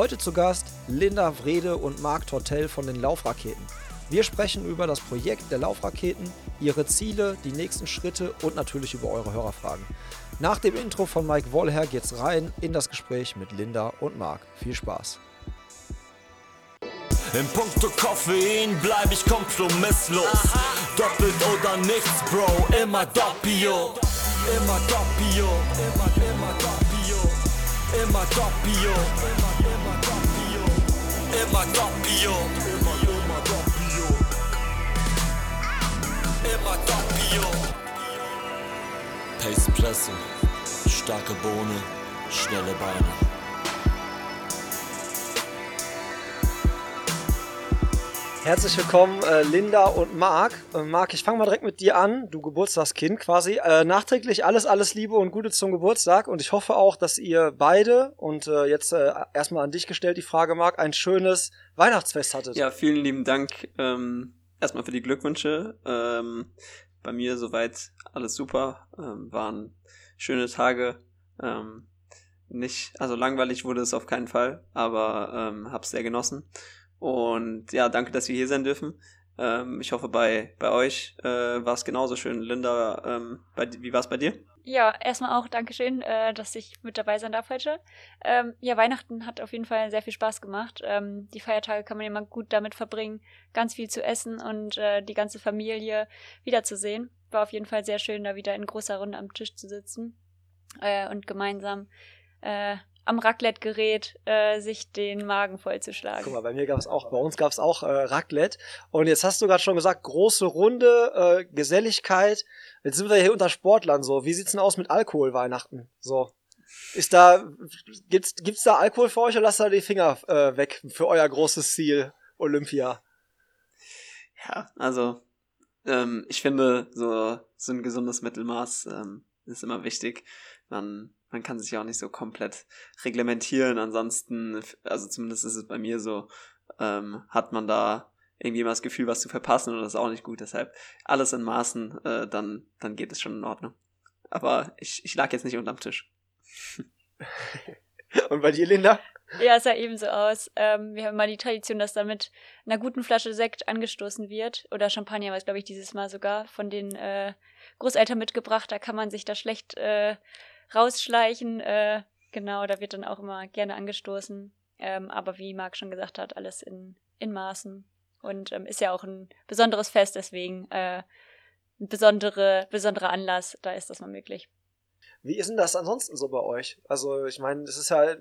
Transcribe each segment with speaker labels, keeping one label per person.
Speaker 1: Heute zu Gast Linda Wrede und Marc Tortell von den Laufraketen. Wir sprechen über das Projekt der Laufraketen, ihre Ziele, die nächsten Schritte und natürlich über eure Hörerfragen. Nach dem Intro von Mike Wollher geht's rein in das Gespräch mit Linda und Marc. Viel Spaß.
Speaker 2: In puncto Koffein bleib ich kompromisslos. Doppelt oder nichts, Bro, immer doppio. Immer doppio, immer, immer doppio. Immer doppio, immer doppio. Immer doppio, immer, doppio. Pace Presse, starke Bohne, schnelle Beine.
Speaker 1: Herzlich willkommen, äh, Linda und Marc. Äh, Marc, ich fange mal direkt mit dir an, du Geburtstagskind quasi. Äh, nachträglich alles, alles Liebe und Gute zum Geburtstag und ich hoffe auch, dass ihr beide und äh, jetzt äh, erstmal an dich gestellt die Frage, Marc, ein schönes Weihnachtsfest hattet.
Speaker 3: Ja, vielen lieben Dank ähm, erstmal für die Glückwünsche. Ähm, bei mir soweit alles super, ähm, waren schöne Tage. Ähm, nicht, also langweilig wurde es auf keinen Fall, aber ähm, hab's sehr genossen. Und ja, danke, dass wir hier sein dürfen. Ähm, ich hoffe, bei, bei euch äh, war es genauso schön. Linda, ähm, bei, wie war es bei dir?
Speaker 4: Ja, erstmal auch Dankeschön, äh, dass ich mit dabei sein darf heute. Ähm, ja, Weihnachten hat auf jeden Fall sehr viel Spaß gemacht. Ähm, die Feiertage kann man immer gut damit verbringen, ganz viel zu essen und äh, die ganze Familie wiederzusehen. War auf jeden Fall sehr schön, da wieder in großer Runde am Tisch zu sitzen äh, und gemeinsam äh, am Raclette-Gerät äh, sich den Magen vollzuschlagen.
Speaker 1: Guck mal, bei mir gab es auch, bei uns gab es auch äh, Raclette. Und jetzt hast du gerade schon gesagt, große Runde, äh, Geselligkeit. Jetzt sind wir hier unter Sportlern so. Wie sieht's denn aus mit Alkohol Weihnachten? So. Ist da, gibt's, gibt's da Alkohol für euch oder lasst da die Finger äh, weg für euer großes Ziel Olympia?
Speaker 3: Ja, also ähm, ich finde, so, so ein gesundes Mittelmaß ähm, ist immer wichtig. Man man kann sich ja auch nicht so komplett reglementieren. Ansonsten, also zumindest ist es bei mir so, ähm, hat man da irgendwie immer das Gefühl, was zu verpassen und das ist auch nicht gut. Deshalb alles in Maßen, äh, dann, dann geht es schon in Ordnung. Aber ich, ich lag jetzt nicht unterm Tisch.
Speaker 1: und bei dir, Linda?
Speaker 4: Ja, es sah ebenso aus. Ähm, wir haben mal die Tradition, dass da mit einer guten Flasche Sekt angestoßen wird. Oder Champagner war es, glaube ich, dieses Mal sogar von den äh, Großeltern mitgebracht. Da kann man sich da schlecht äh, rausschleichen. Äh, genau, da wird dann auch immer gerne angestoßen. Ähm, aber wie Marc schon gesagt hat, alles in, in Maßen. Und ähm, ist ja auch ein besonderes Fest, deswegen äh, ein besondere, besonderer Anlass, da ist das mal möglich.
Speaker 1: Wie ist denn das ansonsten so bei euch? Also, ich meine, das ist ja,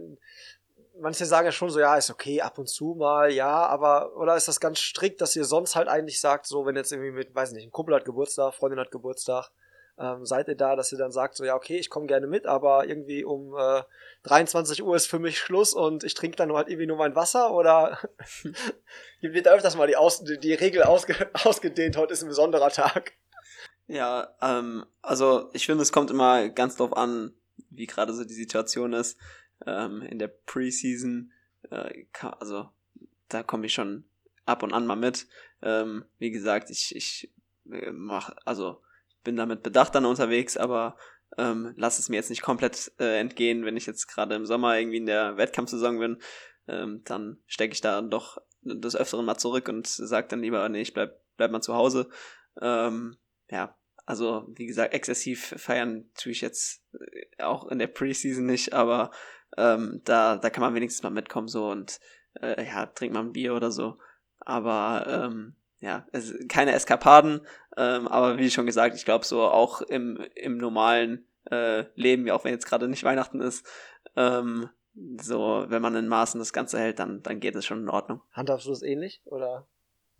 Speaker 1: manche sagen ja schon so, ja, ist okay, ab und zu mal, ja, aber, oder ist das ganz strikt, dass ihr sonst halt eigentlich sagt, so, wenn jetzt irgendwie mit, weiß nicht, ein Kumpel hat Geburtstag, Freundin hat Geburtstag, ähm, seid ihr da, dass ihr dann sagt, so ja, okay, ich komme gerne mit, aber irgendwie um äh, 23 Uhr ist für mich Schluss und ich trinke dann halt irgendwie nur mein Wasser oder wird da öfters mal die, Aus die, die Regel ausge ausgedehnt, heute ist ein besonderer Tag.
Speaker 3: Ja, ähm, also ich finde, es kommt immer ganz drauf an, wie gerade so die Situation ist. Ähm, in der Preseason, äh, also da komme ich schon ab und an mal mit. Ähm, wie gesagt, ich, ich äh, mache, also bin damit bedacht dann unterwegs, aber ähm, lass es mir jetzt nicht komplett äh, entgehen, wenn ich jetzt gerade im Sommer irgendwie in der Wettkampfsaison bin, ähm, dann stecke ich da doch des Öfteren mal zurück und sage dann lieber, nee, ich bleib, bleib mal zu Hause. Ähm, ja, also wie gesagt, exzessiv feiern tue ich jetzt äh, auch in der Preseason nicht, aber ähm, da, da kann man wenigstens mal mitkommen so und äh, ja, trinkt mal ein Bier oder so. Aber ähm, ja, es, keine Eskapaden, ähm, aber wie schon gesagt, ich glaube so auch im, im normalen äh, Leben, ja auch wenn jetzt gerade nicht Weihnachten ist, ähm, so wenn man in Maßen das Ganze hält, dann, dann geht es schon in Ordnung.
Speaker 1: Handhabst du das ähnlich oder?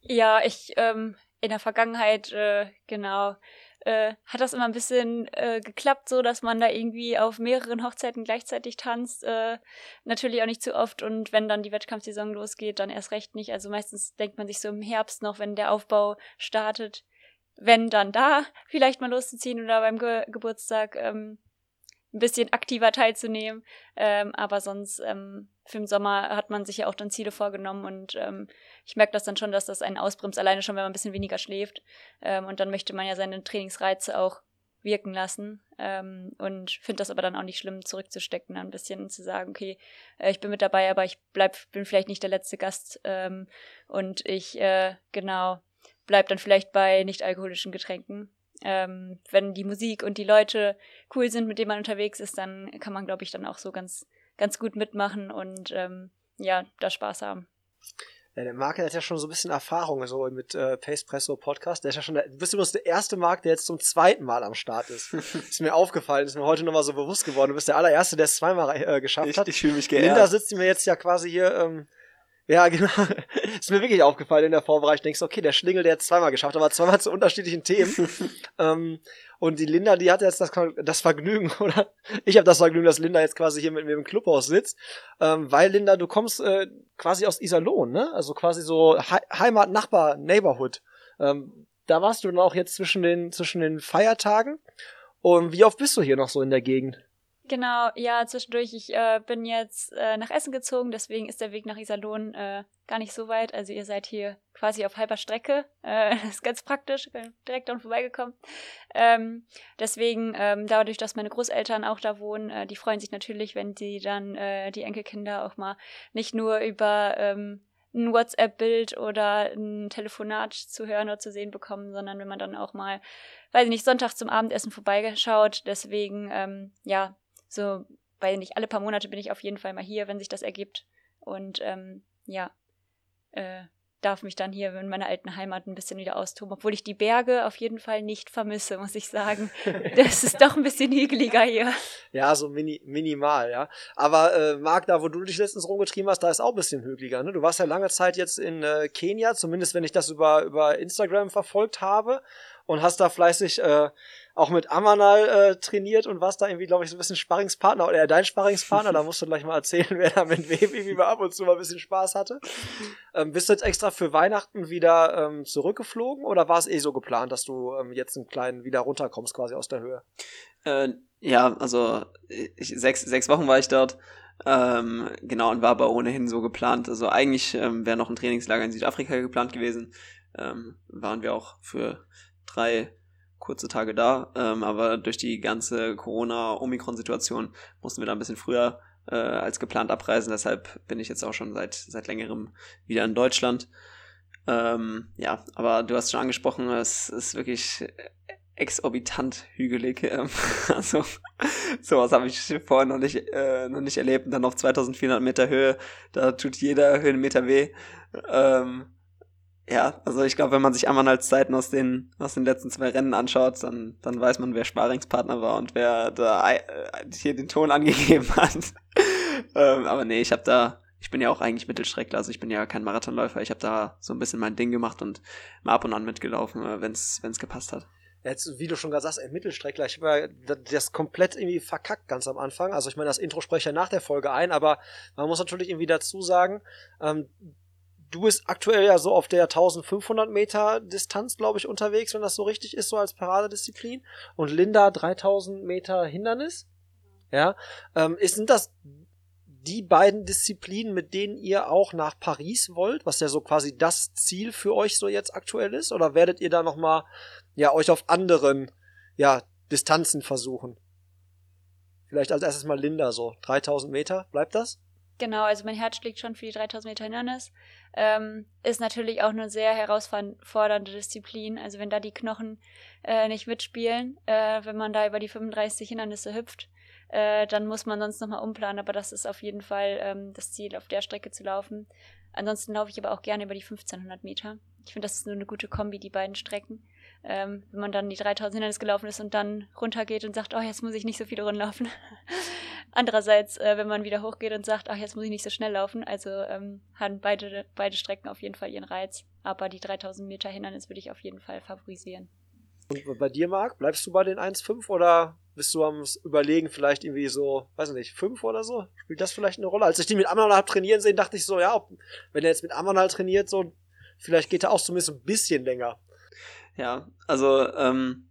Speaker 4: Ja, ich ähm, in der Vergangenheit äh, genau äh, hat das immer ein bisschen äh, geklappt, so dass man da irgendwie auf mehreren Hochzeiten gleichzeitig tanzt. Äh, natürlich auch nicht zu oft und wenn dann die Wettkampfsaison losgeht, dann erst recht nicht. Also meistens denkt man sich so im Herbst noch, wenn der Aufbau startet, wenn dann da vielleicht mal loszuziehen oder beim Ge Geburtstag. Ähm, ein bisschen aktiver teilzunehmen. Ähm, aber sonst ähm, für den Sommer hat man sich ja auch dann Ziele vorgenommen und ähm, ich merke das dann schon, dass das einen ausbremst, alleine schon, wenn man ein bisschen weniger schläft. Ähm, und dann möchte man ja seine Trainingsreize auch wirken lassen ähm, und finde das aber dann auch nicht schlimm, zurückzustecken, ein bisschen zu sagen, okay, äh, ich bin mit dabei, aber ich bleib, bin vielleicht nicht der letzte Gast ähm, und ich äh, genau bleib dann vielleicht bei nicht alkoholischen Getränken. Ähm, wenn die Musik und die Leute cool sind, mit denen man unterwegs ist, dann kann man, glaube ich, dann auch so ganz, ganz gut mitmachen und ähm, ja, da Spaß haben.
Speaker 1: Ja, der Marc hat ja schon so ein bisschen Erfahrung so mit äh, Pacepresso Podcast. Der ist ja schon, der, du bist übrigens der erste Marc, der jetzt zum zweiten Mal am Start ist. ist mir aufgefallen, ist mir heute nochmal so bewusst geworden. Du bist der allererste, der es zweimal äh, geschafft
Speaker 3: Ich,
Speaker 1: hat.
Speaker 3: ich fühle mich geehrt.
Speaker 1: Linda sitzt mir jetzt ja quasi hier, ähm, ja, genau. ist mir wirklich aufgefallen in der Vorbereitung. Denkst, okay, der Schlingel, der hat zweimal geschafft, aber zweimal zu unterschiedlichen Themen. ähm, und die Linda, die hat jetzt das, das Vergnügen, oder? Ich habe das Vergnügen, dass Linda jetzt quasi hier mit mir im Clubhaus sitzt. Ähm, weil, Linda, du kommst äh, quasi aus Iserlohn, ne? Also quasi so He Heimat, Nachbar, Neighborhood. Ähm, da warst du dann auch jetzt zwischen den, zwischen den Feiertagen. Und wie oft bist du hier noch so in der Gegend?
Speaker 4: Genau, ja, zwischendurch. Ich äh, bin jetzt äh, nach Essen gezogen, deswegen ist der Weg nach Iserlohn äh, gar nicht so weit. Also ihr seid hier quasi auf halber Strecke. Das ist ganz praktisch, direkt dann vorbeigekommen. Ähm, deswegen, ähm, dadurch, dass meine Großeltern auch da wohnen, äh, die freuen sich natürlich, wenn sie dann äh, die Enkelkinder auch mal nicht nur über ähm, ein WhatsApp-Bild oder ein Telefonat zu hören oder zu sehen bekommen, sondern wenn man dann auch mal, weiß ich nicht, Sonntag zum Abendessen vorbeigeschaut. Deswegen, ähm, ja, so, weil nicht alle paar Monate bin ich auf jeden Fall mal hier, wenn sich das ergibt. Und ähm, ja, äh, darf mich dann hier in meiner alten Heimat ein bisschen wieder austoben, obwohl ich die Berge auf jeden Fall nicht vermisse, muss ich sagen. Das ist doch ein bisschen hügeliger hier.
Speaker 1: Ja, so mini, minimal, ja. Aber äh, Marc, da wo du dich letztens rumgetrieben hast, da ist auch ein bisschen hügeliger. Ne? Du warst ja lange Zeit jetzt in äh, Kenia, zumindest wenn ich das über, über Instagram verfolgt habe und hast da fleißig äh, auch mit Amanal äh, trainiert und warst da irgendwie, glaube ich, so ein bisschen Sparringspartner oder dein Sparringspartner. da musst du gleich mal erzählen, wer da mit wem irgendwie mal ab und zu mal ein bisschen Spaß hatte. Ähm, bist du jetzt extra für Weihnachten wieder ähm, zurückgeflogen oder war es eh so geplant, dass du ähm, jetzt einen kleinen wieder runterkommst quasi aus der Höhe?
Speaker 3: Äh, ja, also ich, sechs, sechs Wochen war ich dort. Ähm, genau, und war aber ohnehin so geplant. Also eigentlich ähm, wäre noch ein Trainingslager in Südafrika geplant gewesen. Ähm, waren wir auch für drei kurze Tage da, ähm, aber durch die ganze Corona-Omikron-Situation mussten wir da ein bisschen früher äh, als geplant abreisen. Deshalb bin ich jetzt auch schon seit, seit längerem wieder in Deutschland. Ähm, ja, aber du hast schon angesprochen, es ist wirklich exorbitant hügelig. Ähm, also sowas habe ich vorher noch nicht, äh, noch nicht erlebt. Und dann auf 2400 Meter Höhe, da tut jeder Höhenmeter weh. Ähm, ja, also ich glaube, wenn man sich Amanals Zeiten aus den, aus den letzten zwei Rennen anschaut, dann, dann weiß man, wer Sparingspartner war und wer da äh, hier den Ton angegeben hat. ähm, aber nee, ich habe da, ich bin ja auch eigentlich Mittelstreckler, also ich bin ja kein Marathonläufer. Ich habe da so ein bisschen mein Ding gemacht und mal ab und an mitgelaufen, äh, wenn es gepasst hat.
Speaker 1: Jetzt, wie du schon gerade sagst, ey, Mittelstreckler, ich habe ja das komplett irgendwie verkackt ganz am Anfang. Also ich meine, das Intro spreche ich ja nach der Folge ein, aber man muss natürlich irgendwie dazu sagen, ähm, du bist aktuell ja so auf der 1500 Meter Distanz, glaube ich, unterwegs, wenn das so richtig ist, so als Paradedisziplin. Und Linda 3000 Meter Hindernis. Ja, ähm, ist, sind das die beiden Disziplinen, mit denen ihr auch nach Paris wollt, was ja so quasi das Ziel für euch so jetzt aktuell ist? Oder werdet ihr da nochmal, ja, euch auf anderen, ja, Distanzen versuchen? Vielleicht als erstes mal Linda so. 3000 Meter, bleibt das?
Speaker 4: Genau, also mein Herz schlägt schon für die 3000 Meter Hindernis. Ähm, ist natürlich auch eine sehr herausfordernde Disziplin. Also wenn da die Knochen äh, nicht mitspielen, äh, wenn man da über die 35 Hindernisse hüpft, äh, dann muss man sonst nochmal umplanen. Aber das ist auf jeden Fall ähm, das Ziel, auf der Strecke zu laufen. Ansonsten laufe ich aber auch gerne über die 1500 Meter. Ich finde, das ist nur eine gute Kombi, die beiden Strecken. Ähm, wenn man dann die 3000 Hindernis gelaufen ist und dann runtergeht und sagt, oh, jetzt muss ich nicht so viele Runden laufen. Andererseits, äh, wenn man wieder hochgeht und sagt, ach, jetzt muss ich nicht so schnell laufen. Also ähm, haben beide, beide Strecken auf jeden Fall ihren Reiz. Aber die 3000 Meter Hindernis würde ich auf jeden Fall favorisieren.
Speaker 1: Und bei dir, Marc, bleibst du bei den 1,5 oder bist du am Überlegen, vielleicht irgendwie so, weiß nicht, 5 oder so? Spielt das vielleicht eine Rolle? Als ich die mit Amanal hab trainieren sehen, dachte ich so, ja, ob, wenn er jetzt mit Amanal trainiert, so, vielleicht geht er auch zumindest ein bisschen länger.
Speaker 3: Ja, also, ähm,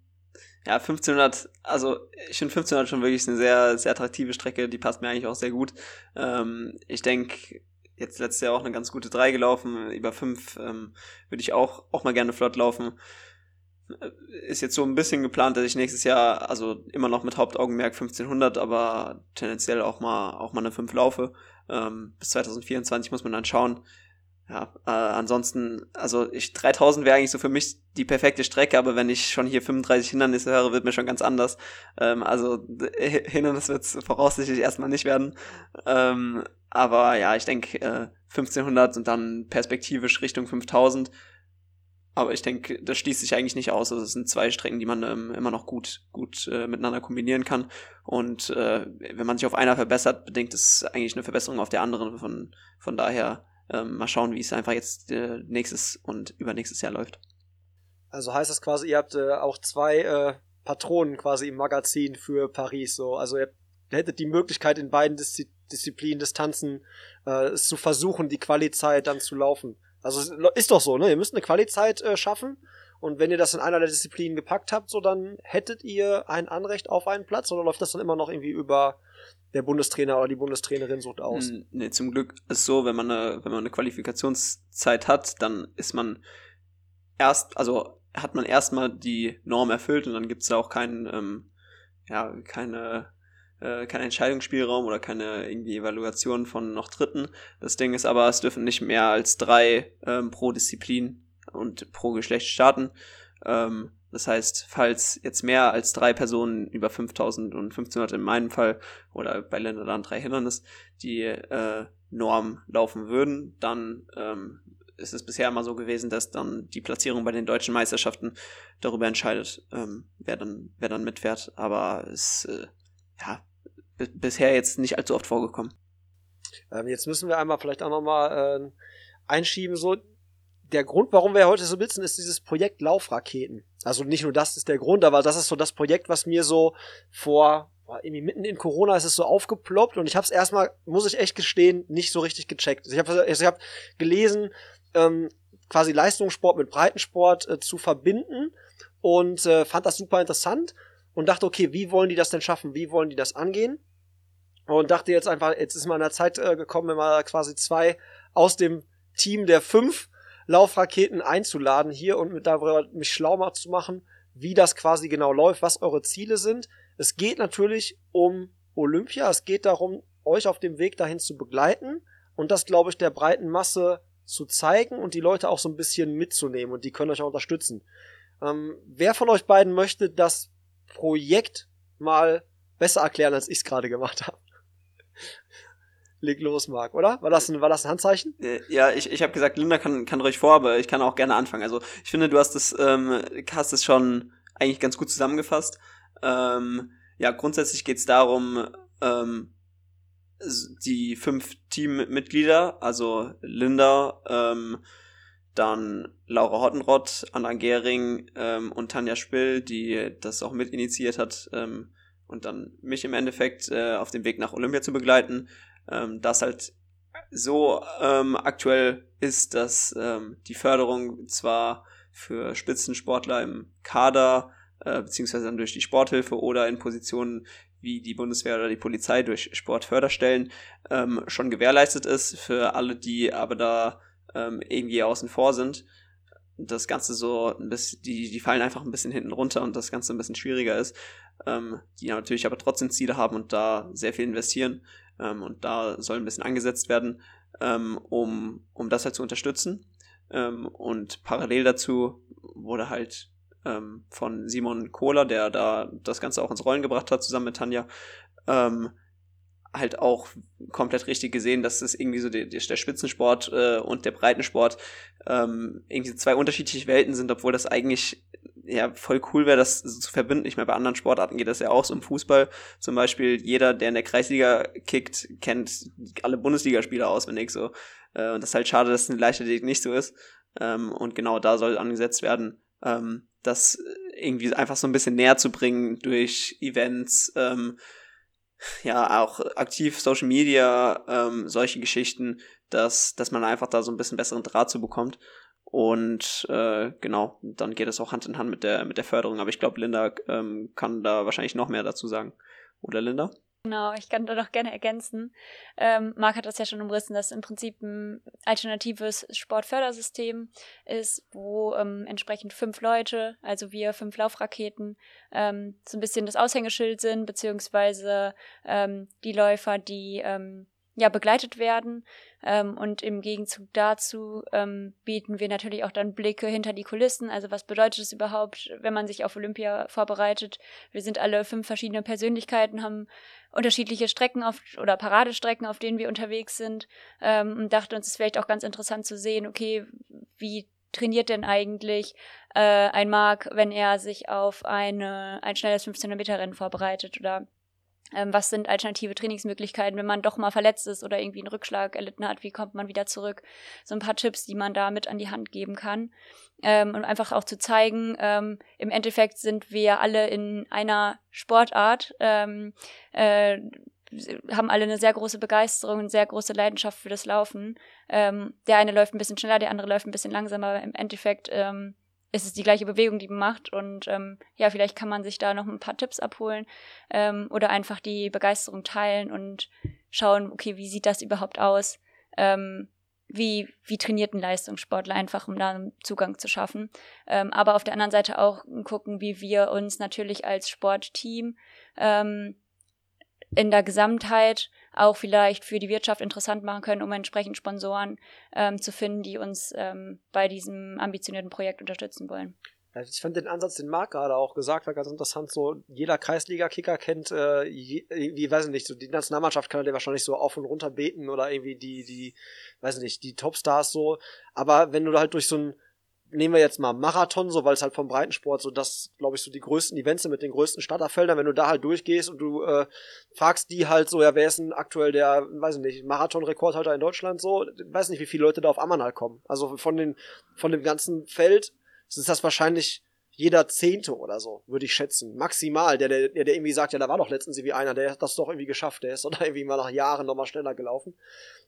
Speaker 3: ja, 1500, also ich finde 1500 schon wirklich eine sehr, sehr attraktive Strecke, die passt mir eigentlich auch sehr gut. Ähm, ich denke, jetzt letztes Jahr auch eine ganz gute 3 gelaufen, über 5 ähm, würde ich auch, auch mal gerne flott laufen. ist jetzt so ein bisschen geplant, dass ich nächstes Jahr, also immer noch mit Hauptaugenmerk 1500, aber tendenziell auch mal, auch mal eine 5 laufe. Ähm, bis 2024 muss man dann schauen. Ja, äh, ansonsten, also ich 3000 wäre eigentlich so für mich die perfekte Strecke, aber wenn ich schon hier 35 Hindernisse höre, wird mir schon ganz anders. Ähm, also Hindernis wird es voraussichtlich erstmal nicht werden. Ähm, aber ja, ich denke äh, 1500 und dann perspektivisch Richtung 5000 aber ich denke, das schließt sich eigentlich nicht aus. Also es sind zwei Strecken, die man ähm, immer noch gut, gut äh, miteinander kombinieren kann. Und äh, wenn man sich auf einer verbessert, bedingt es eigentlich eine Verbesserung auf der anderen. Von, von daher ähm, mal schauen, wie es einfach jetzt äh, nächstes und übernächstes Jahr läuft.
Speaker 1: Also heißt das quasi, ihr habt äh, auch zwei äh, Patronen quasi im Magazin für Paris. So, also ihr hättet die Möglichkeit in beiden Diszi Disziplinen, Distanzen, äh, zu versuchen, die Quali-Zeit dann zu laufen. Also ist doch so, ne? Ihr müsst eine Qualizeit äh, schaffen. Und wenn ihr das in einer der Disziplinen gepackt habt, so dann hättet ihr ein Anrecht auf einen Platz oder läuft das dann immer noch irgendwie über der Bundestrainer oder die Bundestrainerin sucht aus?
Speaker 3: Nee, zum Glück ist so, wenn man eine, wenn man eine Qualifikationszeit hat, dann ist man erst, also hat man erstmal die Norm erfüllt und dann gibt es da auch keinen, ähm, ja, keine äh, kein Entscheidungsspielraum oder keine irgendwie Evaluation von noch Dritten. Das Ding ist aber, es dürfen nicht mehr als drei ähm, pro Disziplin und pro Geschlecht starten. Ähm, das heißt, falls jetzt mehr als drei Personen über 5000 und 1500 in meinem Fall oder bei Länderland drei Hindernis die äh, Norm laufen würden, dann ähm, ist es bisher immer so gewesen, dass dann die Platzierung bei den deutschen Meisterschaften darüber entscheidet, ähm, wer dann wer dann mitfährt. Aber es äh, ja bisher jetzt nicht allzu oft vorgekommen.
Speaker 1: Ähm, jetzt müssen wir einmal vielleicht auch nochmal äh, einschieben, so der Grund, warum wir heute so sitzen, ist dieses Projekt Laufraketen. Also nicht nur das ist der Grund, aber das ist so das Projekt, was mir so vor irgendwie mitten in Corona ist es so aufgeploppt und ich habe es erstmal, muss ich echt gestehen, nicht so richtig gecheckt. Also ich habe also ich hab gelesen, ähm, quasi Leistungssport mit Breitensport äh, zu verbinden und äh, fand das super interessant und dachte, okay, wie wollen die das denn schaffen? Wie wollen die das angehen? Und dachte jetzt einfach, jetzt ist mal in der Zeit äh, gekommen, mal quasi zwei aus dem Team der fünf Laufraketen einzuladen hier und mit darüber mich schlau zu machen, wie das quasi genau läuft, was eure Ziele sind. Es geht natürlich um Olympia, es geht darum, euch auf dem Weg dahin zu begleiten und das, glaube ich, der breiten Masse zu zeigen und die Leute auch so ein bisschen mitzunehmen und die können euch auch unterstützen. Ähm, wer von euch beiden möchte das Projekt mal besser erklären, als ich es gerade gemacht habe? Leg los, Marc, oder? War das ein, war das ein Handzeichen?
Speaker 3: Äh, ja, ich, ich habe gesagt, Linda kann, kann ruhig vor, aber ich kann auch gerne anfangen. Also ich finde, du hast es, ähm, hast es schon eigentlich ganz gut zusammengefasst. Ähm, ja, grundsätzlich geht es darum, ähm, die fünf Teammitglieder, also Linda, ähm, dann Laura Hottenrott, Anna Gehring ähm, und Tanja Spill, die das auch mit initiiert hat, ähm, und dann mich im Endeffekt äh, auf dem Weg nach Olympia zu begleiten, ähm, das halt so ähm, aktuell ist, dass ähm, die Förderung zwar für Spitzensportler im Kader äh, beziehungsweise dann durch die Sporthilfe oder in Positionen wie die Bundeswehr oder die Polizei durch Sportförderstellen ähm, schon gewährleistet ist. Für alle, die aber da ähm, irgendwie außen vor sind, das Ganze so ein bisschen, die, die fallen einfach ein bisschen hinten runter und das Ganze ein bisschen schwieriger ist, ähm, die natürlich aber trotzdem Ziele haben und da sehr viel investieren ähm, und da soll ein bisschen angesetzt werden, ähm, um, um das halt zu unterstützen. Ähm, und parallel dazu wurde halt ähm, von Simon Kohler, der da das Ganze auch ins Rollen gebracht hat, zusammen mit Tanja, ähm, halt auch komplett richtig gesehen, dass es irgendwie so der, der Spitzensport äh, und der Breitensport ähm, irgendwie zwei unterschiedliche Welten sind, obwohl das eigentlich ja voll cool wäre, das zu verbinden. Ich meine, bei anderen Sportarten geht das ja auch so im Fußball. Zum Beispiel jeder, der in der Kreisliga kickt, kennt alle Bundesligaspieler auswendig so. Äh, und das ist halt schade, dass es in Leichtathletik nicht so ist. Ähm, und genau da soll angesetzt werden, ähm, das irgendwie einfach so ein bisschen näher zu bringen durch Events, ähm, ja, auch aktiv Social Media, solche Geschichten, dass, dass man einfach da so ein bisschen besseren Draht zu bekommt. Und äh, genau, dann geht es auch Hand in Hand mit der, mit der Förderung. Aber ich glaube, Linda ähm, kann da wahrscheinlich noch mehr dazu sagen. Oder Linda?
Speaker 4: Genau, ich kann da doch gerne ergänzen. Ähm, Marc hat das ja schon umrissen, dass im Prinzip ein alternatives Sportfördersystem ist, wo ähm, entsprechend fünf Leute, also wir fünf Laufraketen, ähm, so ein bisschen das Aushängeschild sind, beziehungsweise ähm, die Läufer, die ähm, ja begleitet werden. Ähm, und im Gegenzug dazu ähm, bieten wir natürlich auch dann Blicke hinter die Kulissen. Also was bedeutet es überhaupt, wenn man sich auf Olympia vorbereitet? Wir sind alle fünf verschiedene Persönlichkeiten, haben unterschiedliche Strecken auf oder Paradestrecken, auf denen wir unterwegs sind. Ähm, und dachte uns, es ist vielleicht auch ganz interessant zu sehen, okay, wie trainiert denn eigentlich äh, ein Mark, wenn er sich auf eine, ein schnelles 1500 Meter Rennen vorbereitet oder ähm, was sind alternative Trainingsmöglichkeiten, wenn man doch mal verletzt ist oder irgendwie einen Rückschlag erlitten hat, wie kommt man wieder zurück? So ein paar Tipps, die man da mit an die Hand geben kann. Ähm, und einfach auch zu zeigen, ähm, im Endeffekt sind wir alle in einer Sportart, ähm, äh, haben alle eine sehr große Begeisterung, eine sehr große Leidenschaft für das Laufen. Ähm, der eine läuft ein bisschen schneller, der andere läuft ein bisschen langsamer, im Endeffekt ähm, ist es die gleiche Bewegung, die man macht. Und ähm, ja, vielleicht kann man sich da noch ein paar Tipps abholen ähm, oder einfach die Begeisterung teilen und schauen, okay, wie sieht das überhaupt aus? Ähm, wie, wie trainiert ein Leistungssportler einfach, um da einen Zugang zu schaffen. Ähm, aber auf der anderen Seite auch gucken, wie wir uns natürlich als Sportteam ähm, in der Gesamtheit auch vielleicht für die Wirtschaft interessant machen können, um entsprechend Sponsoren ähm, zu finden, die uns ähm, bei diesem ambitionierten Projekt unterstützen wollen.
Speaker 1: Ich fand den Ansatz, den Marc gerade auch gesagt hat, ganz interessant. So, jeder Kreisliga-Kicker kennt, äh, je, wie, weiß ich nicht, so die Nationalmannschaft kann er wahrscheinlich so auf und runter beten oder irgendwie die, die, weiß ich nicht, die Topstars so. Aber wenn du halt durch so ein nehmen wir jetzt mal Marathon, so weil es halt vom Breitensport so das, glaube ich, so die größten Events sind mit den größten Starterfeldern, wenn du da halt durchgehst und du äh, fragst die halt so, ja, wer ist denn aktuell der, weiß ich nicht, Marathon-Rekordhalter in Deutschland so, weiß nicht, wie viele Leute da auf Ammann halt kommen. Also von den, von dem ganzen Feld ist das wahrscheinlich jeder Zehnte oder so, würde ich schätzen. Maximal, der, der, der irgendwie sagt, ja, da war doch letztens irgendwie einer, der hat das doch irgendwie geschafft, der ist doch irgendwie mal nach Jahren nochmal schneller gelaufen.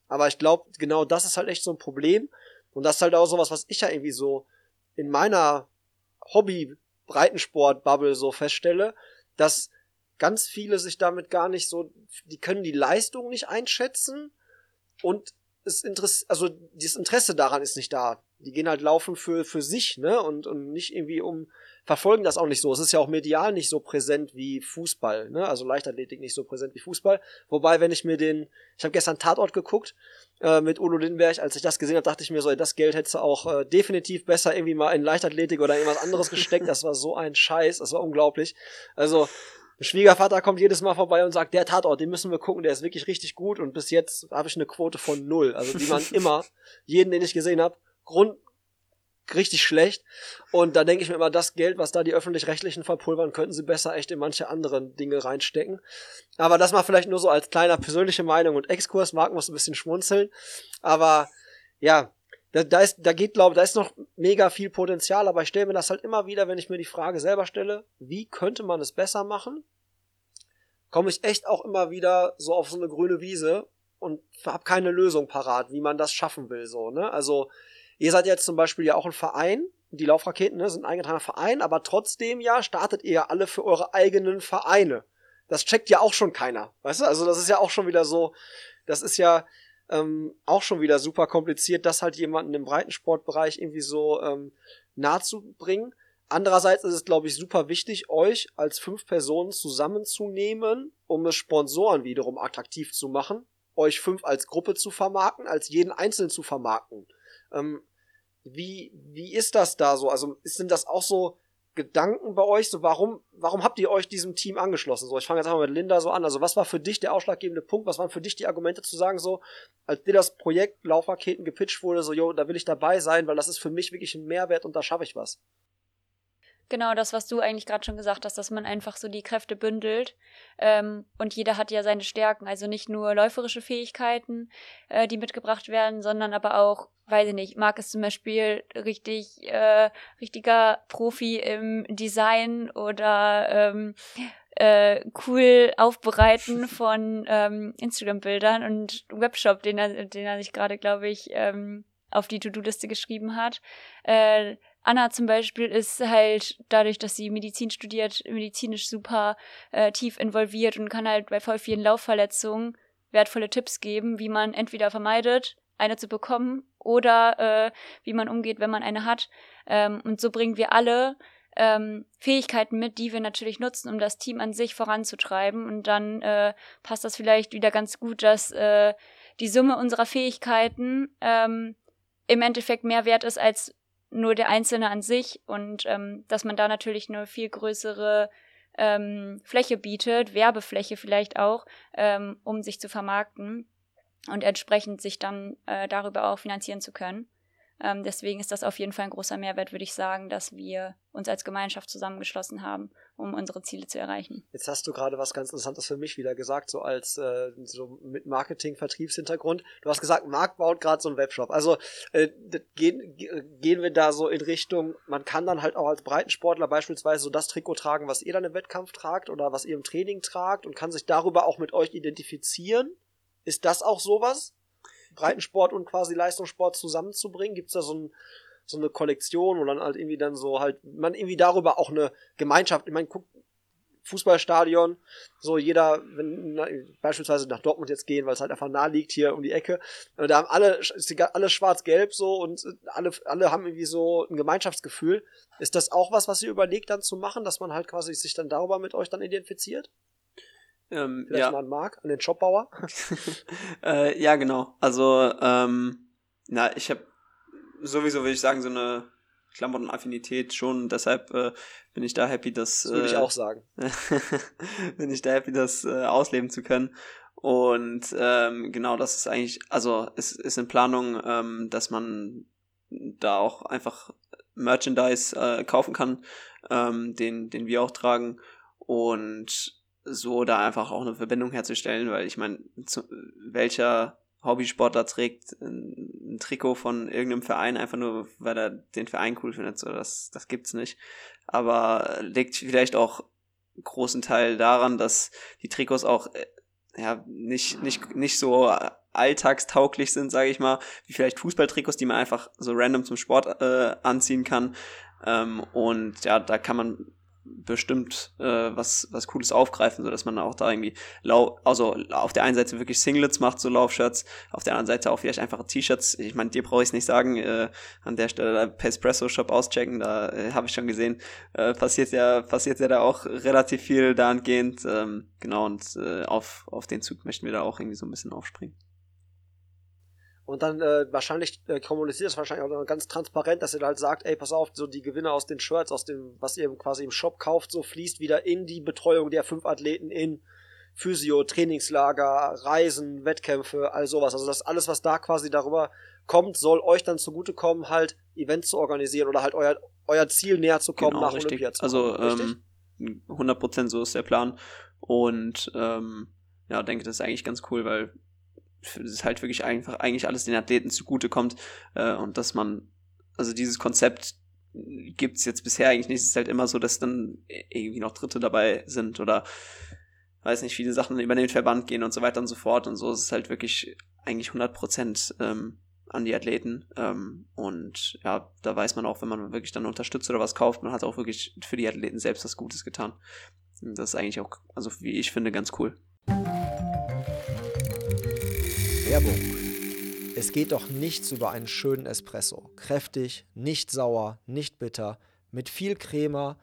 Speaker 1: Aber ich glaube, genau das ist halt echt so ein Problem. Und das ist halt auch sowas, was ich ja irgendwie so in meiner Hobby-Breitensport-Bubble so feststelle, dass ganz viele sich damit gar nicht so, die können die Leistung nicht einschätzen und es Interesse, also das Interesse daran ist nicht da. Die gehen halt laufen für, für sich, ne, und, und nicht irgendwie um, verfolgen das auch nicht so. Es ist ja auch medial nicht so präsent wie Fußball, ne? Also Leichtathletik nicht so präsent wie Fußball. Wobei, wenn ich mir den, ich habe gestern Tatort geguckt äh, mit Udo Lindenberg, als ich das gesehen habe, dachte ich mir so, ey, das Geld hättest du auch äh, definitiv besser irgendwie mal in Leichtathletik oder irgendwas anderes gesteckt. Das war so ein Scheiß, das war unglaublich. Also Schwiegervater kommt jedes Mal vorbei und sagt, der Tatort, den müssen wir gucken, der ist wirklich richtig gut und bis jetzt habe ich eine Quote von null. Also die man immer, jeden, den ich gesehen habe, Grund, richtig schlecht. Und da denke ich mir immer, das Geld, was da die öffentlich-rechtlichen verpulvern, könnten sie besser echt in manche anderen Dinge reinstecken. Aber das mal vielleicht nur so als kleiner persönliche Meinung und Exkurs. Marc muss ein bisschen schmunzeln. Aber ja, da, da, ist, da geht, glaube da ist noch mega viel Potenzial, aber ich stelle mir das halt immer wieder, wenn ich mir die Frage selber stelle, wie könnte man es besser machen? Komme ich echt auch immer wieder so auf so eine grüne Wiese und habe keine Lösung parat, wie man das schaffen will, so, ne? Also, Ihr seid jetzt zum Beispiel ja auch ein Verein, die Laufraketen ne, sind ein eingetragener Verein, aber trotzdem ja startet ihr ja alle für eure eigenen Vereine. Das checkt ja auch schon keiner, weißt du? Also das ist ja auch schon wieder so, das ist ja ähm, auch schon wieder super kompliziert, das halt jemanden im Breitensportbereich irgendwie so ähm, nahe zu bringen. Andererseits ist es, glaube ich, super wichtig, euch als fünf Personen zusammenzunehmen, um es Sponsoren wiederum attraktiv zu machen, euch fünf als Gruppe zu vermarkten, als jeden einzeln zu vermarkten. Ähm, wie, wie ist das da so? Also sind das auch so Gedanken bei euch? So, warum, warum habt ihr euch diesem Team angeschlossen? So, ich fange jetzt einfach mit Linda so an. Also, was war für dich der ausschlaggebende Punkt? Was waren für dich die Argumente zu sagen, so, als dir das Projekt Laufraketen gepitcht wurde, so, jo, da will ich dabei sein, weil das ist für mich wirklich ein Mehrwert und da schaffe ich was?
Speaker 4: Genau, das, was du eigentlich gerade schon gesagt hast, dass man einfach so die Kräfte bündelt. Ähm, und jeder hat ja seine Stärken. Also nicht nur läuferische Fähigkeiten, äh, die mitgebracht werden, sondern aber auch, weiß ich nicht, Marc ist zum Beispiel richtig, äh, richtiger Profi im Design oder ähm, äh, cool aufbereiten von ähm, Instagram-Bildern und Webshop, den er, den er sich gerade, glaube ich, ähm, auf die To-Do-Liste geschrieben hat. Äh, Anna zum Beispiel ist halt dadurch, dass sie Medizin studiert, medizinisch super äh, tief involviert und kann halt bei voll vielen Laufverletzungen wertvolle Tipps geben, wie man entweder vermeidet, eine zu bekommen oder äh, wie man umgeht, wenn man eine hat. Ähm, und so bringen wir alle ähm, Fähigkeiten mit, die wir natürlich nutzen, um das Team an sich voranzutreiben. Und dann äh, passt das vielleicht wieder ganz gut, dass äh, die Summe unserer Fähigkeiten ähm, im Endeffekt mehr wert ist als nur der Einzelne an sich und ähm, dass man da natürlich eine viel größere ähm, Fläche bietet, Werbefläche vielleicht auch, ähm, um sich zu vermarkten und entsprechend sich dann äh, darüber auch finanzieren zu können. Ähm, deswegen ist das auf jeden Fall ein großer Mehrwert, würde ich sagen, dass wir uns als Gemeinschaft zusammengeschlossen haben, um unsere Ziele zu erreichen.
Speaker 1: Jetzt hast du gerade was ganz Interessantes für mich wieder gesagt, so als äh, so mit Marketing, Vertriebshintergrund. Du hast gesagt, Marc baut gerade so einen Webshop. Also äh, gehen, gehen wir da so in Richtung, man kann dann halt auch als Breitensportler beispielsweise so das Trikot tragen, was ihr dann im Wettkampf tragt oder was ihr im Training tragt und kann sich darüber auch mit euch identifizieren. Ist das auch sowas? Breitensport und quasi Leistungssport zusammenzubringen? Gibt es da so, ein, so eine Kollektion wo dann halt irgendwie dann so halt, man irgendwie darüber auch eine Gemeinschaft, ich meine, guck, Fußballstadion, so jeder, wenn na, beispielsweise nach Dortmund jetzt gehen, weil es halt einfach nah liegt hier um die Ecke, da haben alle, ist alles schwarz-gelb so und äh, alle, alle haben irgendwie so ein Gemeinschaftsgefühl. Ist das auch was, was ihr überlegt dann zu machen, dass man halt quasi sich dann darüber mit euch dann identifiziert?
Speaker 3: Ähm,
Speaker 1: Vielleicht
Speaker 3: ja.
Speaker 1: mal an Marc, an den Shopbauer.
Speaker 3: äh, ja, genau. Also, ähm, na, ich habe sowieso, würde ich sagen, so eine Klamottenaffinität schon. Deshalb äh, bin ich da happy, dass.
Speaker 1: Das würde ich
Speaker 3: äh,
Speaker 1: auch sagen.
Speaker 3: bin ich da happy, das äh, ausleben zu können. Und ähm, genau, das ist eigentlich, also es ist in Planung, ähm, dass man da auch einfach Merchandise äh, kaufen kann, ähm, den, den wir auch tragen. Und so da einfach auch eine Verbindung herzustellen, weil ich meine, welcher Hobbysportler trägt ein, Trikot von irgendeinem Verein einfach nur, weil er den Verein cool findet, so das, das gibt's nicht. Aber liegt vielleicht auch großen Teil daran, dass die Trikots auch äh, ja nicht nicht nicht so alltagstauglich sind, sage ich mal, wie vielleicht Fußballtrikots, die man einfach so random zum Sport äh, anziehen kann. Ähm, und ja, da kann man bestimmt äh, was, was Cooles aufgreifen, so dass man auch da irgendwie lau also auf der einen Seite wirklich Singlets macht, so Laufshirts, auf der anderen Seite auch vielleicht einfache T-Shirts. Ich meine, dir brauche ich es nicht sagen, äh, an der Stelle da Pespresso Shop auschecken, da äh, habe ich schon gesehen, äh, passiert ja, passiert ja da auch relativ viel dahingehend, ähm, genau, und äh, auf, auf den Zug möchten wir da auch irgendwie so ein bisschen aufspringen.
Speaker 1: Und dann äh, wahrscheinlich äh, kommuniziert es wahrscheinlich auch ganz transparent, dass ihr halt sagt, ey, pass auf, so die Gewinne aus den Shirts, aus dem, was ihr quasi im Shop kauft, so fließt wieder in die Betreuung der fünf Athleten in Physio, Trainingslager, Reisen, Wettkämpfe, all sowas. Also das alles, was da quasi darüber kommt, soll euch dann zugutekommen, halt Events zu organisieren oder halt euer, euer Ziel näher zu kommen,
Speaker 3: genau,
Speaker 1: nach
Speaker 3: richtig.
Speaker 1: Olympia zu
Speaker 3: also,
Speaker 1: kommen.
Speaker 3: Ähm, 100% so ist der Plan. Und ähm, ja, denke, das ist eigentlich ganz cool, weil es halt wirklich einfach eigentlich alles den Athleten zugutekommt äh, und dass man, also dieses Konzept gibt es jetzt bisher eigentlich nicht. Es ist halt immer so, dass dann irgendwie noch Dritte dabei sind oder weiß nicht, viele Sachen über den Verband gehen und so weiter und so fort und so. Es ist halt wirklich eigentlich 100 Prozent ähm, an die Athleten ähm, und ja, da weiß man auch, wenn man wirklich dann unterstützt oder was kauft, man hat auch wirklich für die Athleten selbst was Gutes getan. Das ist eigentlich auch, also wie ich finde, ganz cool.
Speaker 1: Werbung. Es geht doch nichts über einen schönen Espresso. Kräftig, nicht sauer, nicht bitter, mit viel Crema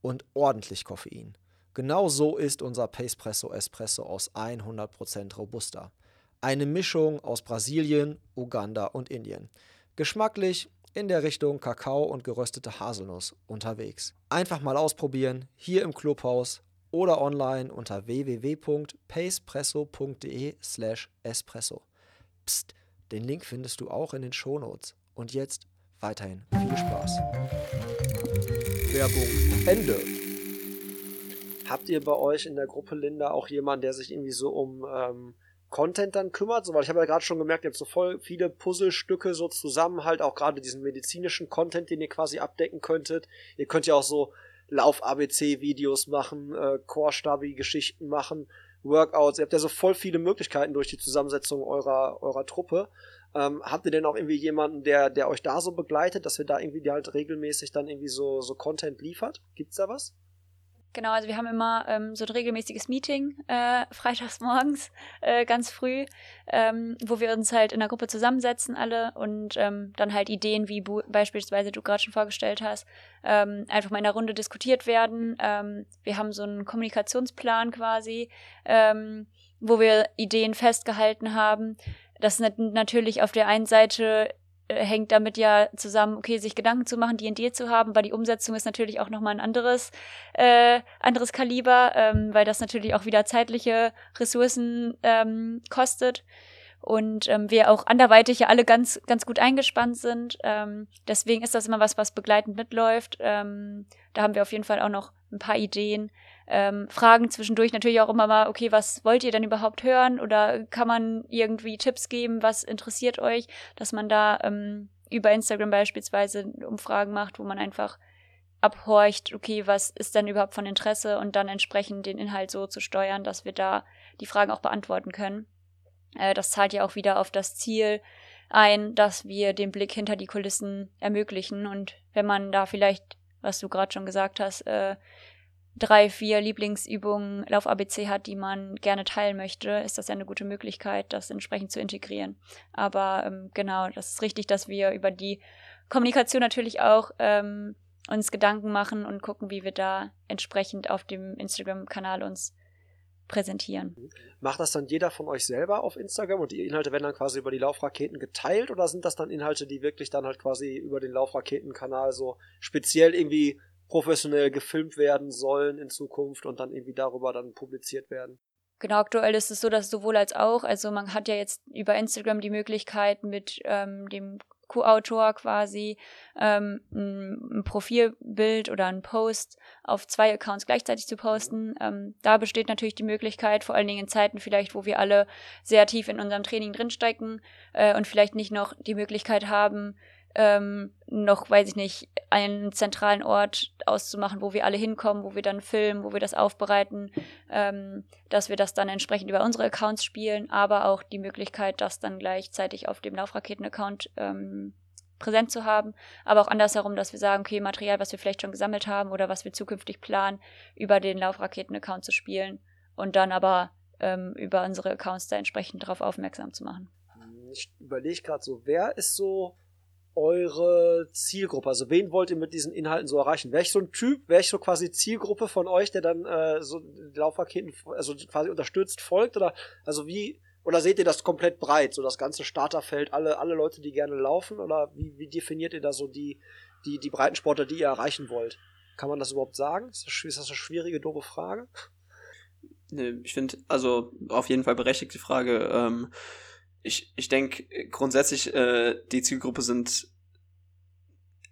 Speaker 1: und ordentlich Koffein. Genau so ist unser Pacepresso Espresso aus 100% Robusta. Eine Mischung aus Brasilien, Uganda und Indien. Geschmacklich in der Richtung Kakao und geröstete Haselnuss unterwegs. Einfach mal ausprobieren, hier im Clubhaus oder online unter www.pacepresso.de slash espresso. Psst, den Link findest du auch in den Shownotes. Und jetzt weiterhin viel Spaß. Werbung Ende. Habt ihr bei euch in der Gruppe Linda auch jemanden, der sich irgendwie so um ähm, Content dann kümmert? So, weil ich habe ja gerade schon gemerkt, ihr habt so voll viele Puzzlestücke so zusammen, halt auch gerade diesen medizinischen Content, den ihr quasi abdecken könntet. Ihr könnt ja auch so Lauf-ABC-Videos machen, äh, Core-Stabi-Geschichten machen. Workouts, ihr habt ja so voll viele Möglichkeiten durch die Zusammensetzung eurer, eurer Truppe. Ähm, habt ihr denn auch irgendwie jemanden, der, der euch da so begleitet, dass wir da irgendwie halt regelmäßig dann irgendwie so, so Content liefert? Gibt's da was?
Speaker 4: Genau, also wir haben immer ähm, so ein regelmäßiges Meeting äh, freitags morgens äh, ganz früh, ähm, wo wir uns halt in der Gruppe zusammensetzen alle und ähm, dann halt Ideen, wie beispielsweise du gerade schon vorgestellt hast, ähm, einfach mal in der Runde diskutiert werden. Ähm, wir haben so einen Kommunikationsplan quasi, ähm, wo wir Ideen festgehalten haben. Das ist natürlich auf der einen Seite äh, hängt damit ja zusammen, okay, sich Gedanken zu machen, die Idee zu haben, weil die Umsetzung ist natürlich auch nochmal ein anderes, äh, anderes Kaliber, ähm, weil das natürlich auch wieder zeitliche Ressourcen ähm, kostet und ähm, wir auch anderweitig ja alle ganz, ganz gut eingespannt sind. Ähm, deswegen ist das immer was, was begleitend mitläuft. Ähm, da haben wir auf jeden Fall auch noch ein paar Ideen, ähm, fragen zwischendurch natürlich auch immer mal, okay, was wollt ihr denn überhaupt hören? Oder kann man irgendwie Tipps geben, was interessiert euch, dass man da ähm, über Instagram beispielsweise Umfragen macht, wo man einfach abhorcht, okay, was ist denn überhaupt von Interesse und dann entsprechend den Inhalt so zu steuern, dass wir da die Fragen auch beantworten können. Äh, das zahlt ja auch wieder auf das Ziel ein, dass wir den Blick hinter die Kulissen ermöglichen und wenn man da vielleicht, was du gerade schon gesagt hast, äh, drei, vier Lieblingsübungen Lauf-ABC hat, die man gerne teilen möchte, ist das ja eine gute Möglichkeit, das entsprechend zu integrieren. Aber ähm, genau, das ist richtig, dass wir über die Kommunikation natürlich auch ähm, uns Gedanken machen und gucken, wie wir da entsprechend auf dem Instagram-Kanal uns präsentieren.
Speaker 1: Macht das dann jeder von euch selber auf Instagram und die Inhalte werden dann quasi über die Laufraketen geteilt oder sind das dann Inhalte, die wirklich dann halt quasi über den Laufraketenkanal so speziell irgendwie professionell gefilmt werden sollen in Zukunft und dann irgendwie darüber dann publiziert werden.
Speaker 4: Genau, aktuell ist es so, dass sowohl als auch, also man hat ja jetzt über Instagram die Möglichkeit mit ähm, dem Co-Autor quasi ähm, ein, Profilbild oder ein Post auf zwei Accounts gleichzeitig zu posten. Ähm, da besteht natürlich die Möglichkeit, vor allen Dingen in Zeiten vielleicht, wo wir alle sehr tief in unserem Training drinstecken äh, und vielleicht nicht noch die Möglichkeit haben, ähm, noch, weiß ich nicht, einen zentralen Ort auszumachen, wo wir alle hinkommen, wo wir dann filmen, wo wir das aufbereiten, ähm, dass wir das dann entsprechend über unsere Accounts spielen, aber auch die Möglichkeit, das dann gleichzeitig auf dem Laufraketen-Account ähm, präsent zu haben, aber auch andersherum, dass wir sagen, okay, Material, was wir vielleicht schon gesammelt haben oder was wir zukünftig planen, über den Laufraketen-Account zu spielen und dann aber ähm, über unsere Accounts da entsprechend darauf aufmerksam zu machen.
Speaker 1: Ich überlege gerade so, wer ist so eure Zielgruppe? Also wen wollt ihr mit diesen Inhalten so erreichen? Wäre ich so ein Typ, wäre ich so quasi Zielgruppe von euch, der dann äh, so Laufraketen also quasi unterstützt, folgt? Oder also wie, oder seht ihr das komplett breit, so das ganze Starterfeld, alle, alle Leute, die gerne laufen? Oder wie, wie definiert ihr da so die, die, die Breitensportler, die ihr erreichen wollt? Kann man das überhaupt sagen? Ist das, eine schwierige, doofe Frage?
Speaker 3: Ich finde, also auf jeden Fall berechtigte Frage. Ähm, ich, ich denke grundsätzlich, äh, die Zielgruppe sind,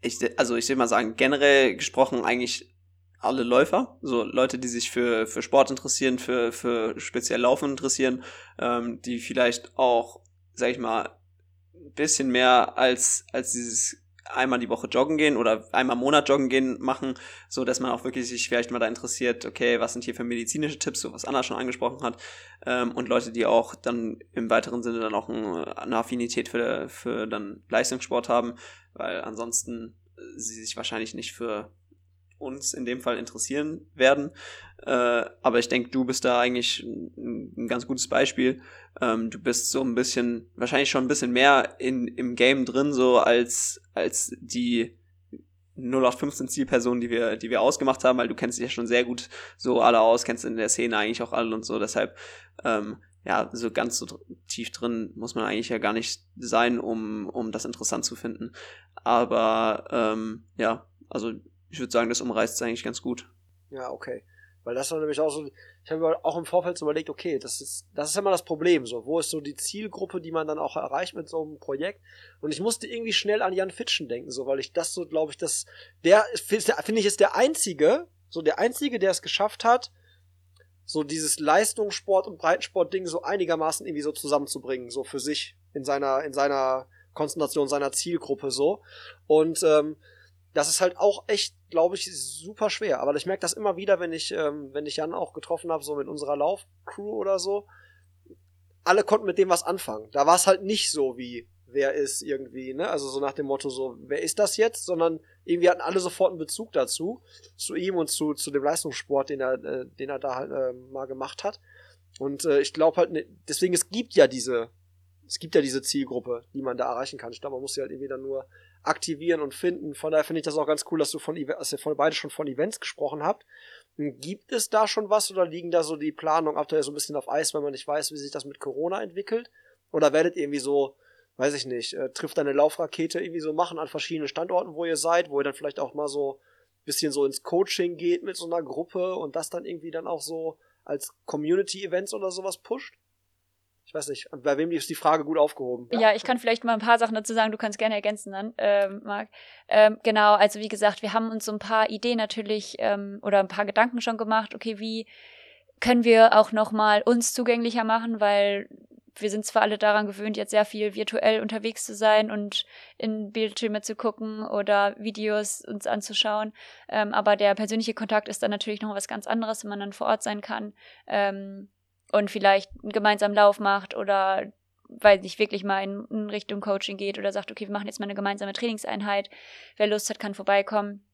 Speaker 3: ich, also ich will mal sagen, generell gesprochen eigentlich alle Läufer, so Leute, die sich für, für Sport interessieren, für, für speziell Laufen interessieren, ähm, die vielleicht auch, sag ich mal, ein bisschen mehr als, als dieses einmal die Woche joggen gehen oder einmal im Monat joggen gehen machen, so dass man auch wirklich sich vielleicht mal da interessiert, okay, was sind hier für medizinische Tipps, so was Anna schon angesprochen hat, ähm, und Leute, die auch dann im weiteren Sinne dann auch ein, eine Affinität für, für dann Leistungssport haben, weil ansonsten sie sich wahrscheinlich nicht für uns in dem Fall interessieren werden. Äh, aber ich denke, du bist da eigentlich ein, ein ganz gutes Beispiel. Ähm, du bist so ein bisschen, wahrscheinlich schon ein bisschen mehr in, im Game drin, so als, als die 0815 Zielperson, die wir, die wir ausgemacht haben, weil du kennst dich ja schon sehr gut so alle aus, kennst in der Szene eigentlich auch alle und so. Deshalb, ähm, ja, so ganz so tief drin muss man eigentlich ja gar nicht sein, um, um das interessant zu finden. Aber ähm, ja, also ich würde sagen, das umreißt es eigentlich ganz gut.
Speaker 1: Ja, okay. Weil das war nämlich auch so, ich habe auch im Vorfeld so überlegt, okay, das ist, das ist immer das Problem, so, wo ist so die Zielgruppe, die man dann auch erreicht mit so einem Projekt? Und ich musste irgendwie schnell an Jan Fitschen denken, so, weil ich das so, glaube ich, das, der, finde ich, ist der einzige, so der einzige, der es geschafft hat, so dieses Leistungssport und Breitensport-Ding so einigermaßen irgendwie so zusammenzubringen, so für sich in seiner, in seiner Konzentration seiner Zielgruppe so. Und ähm, das ist halt auch echt, glaube ich, super schwer. Aber ich merke das immer wieder, wenn ich, ähm, wenn ich Jan auch getroffen habe, so mit unserer Laufcrew oder so. Alle konnten mit dem was anfangen. Da war es halt nicht so wie, wer ist irgendwie, ne? Also so nach dem Motto so, wer ist das jetzt? Sondern irgendwie hatten alle sofort einen Bezug dazu, zu ihm und zu, zu dem Leistungssport, den er, äh, den er da halt äh, mal gemacht hat. Und äh, ich glaube halt, ne, deswegen, es gibt ja diese, es gibt ja diese Zielgruppe, die man da erreichen kann. Ich glaube, man muss sie halt irgendwie dann nur aktivieren und finden. Von daher finde ich das auch ganz cool, dass du von, dass ihr von beide schon von Events gesprochen habt. Gibt es da schon was oder liegen da so die Planung aktuell so ein bisschen auf Eis, weil man nicht weiß, wie sich das mit Corona entwickelt? Oder werdet ihr irgendwie so, weiß ich nicht, äh, trifft eine Laufrakete irgendwie so machen an verschiedenen Standorten, wo ihr seid, wo ihr dann vielleicht auch mal so ein bisschen so ins Coaching geht mit so einer Gruppe und das dann irgendwie dann auch so als Community-Events oder sowas pusht? Ich weiß nicht, bei wem ist die Frage gut aufgehoben?
Speaker 4: Ja. ja, ich kann vielleicht mal ein paar Sachen dazu sagen, du kannst gerne ergänzen dann, ähm, Marc. Ähm, genau, also wie gesagt, wir haben uns so ein paar Ideen natürlich ähm, oder ein paar Gedanken schon gemacht, okay, wie können wir auch nochmal uns zugänglicher machen, weil wir sind zwar alle daran gewöhnt, jetzt sehr viel virtuell unterwegs zu sein und in Bildschirme zu gucken oder Videos uns anzuschauen, ähm, aber der persönliche Kontakt ist dann natürlich noch was ganz anderes, wenn man dann vor Ort sein kann. Ähm, und vielleicht einen gemeinsamen Lauf macht oder weil nicht wirklich mal in, in, Richtung Coaching geht oder sagt, okay, wir machen jetzt mal eine gemeinsame Trainingseinheit. Wer Lust hat, kann vorbeikommen.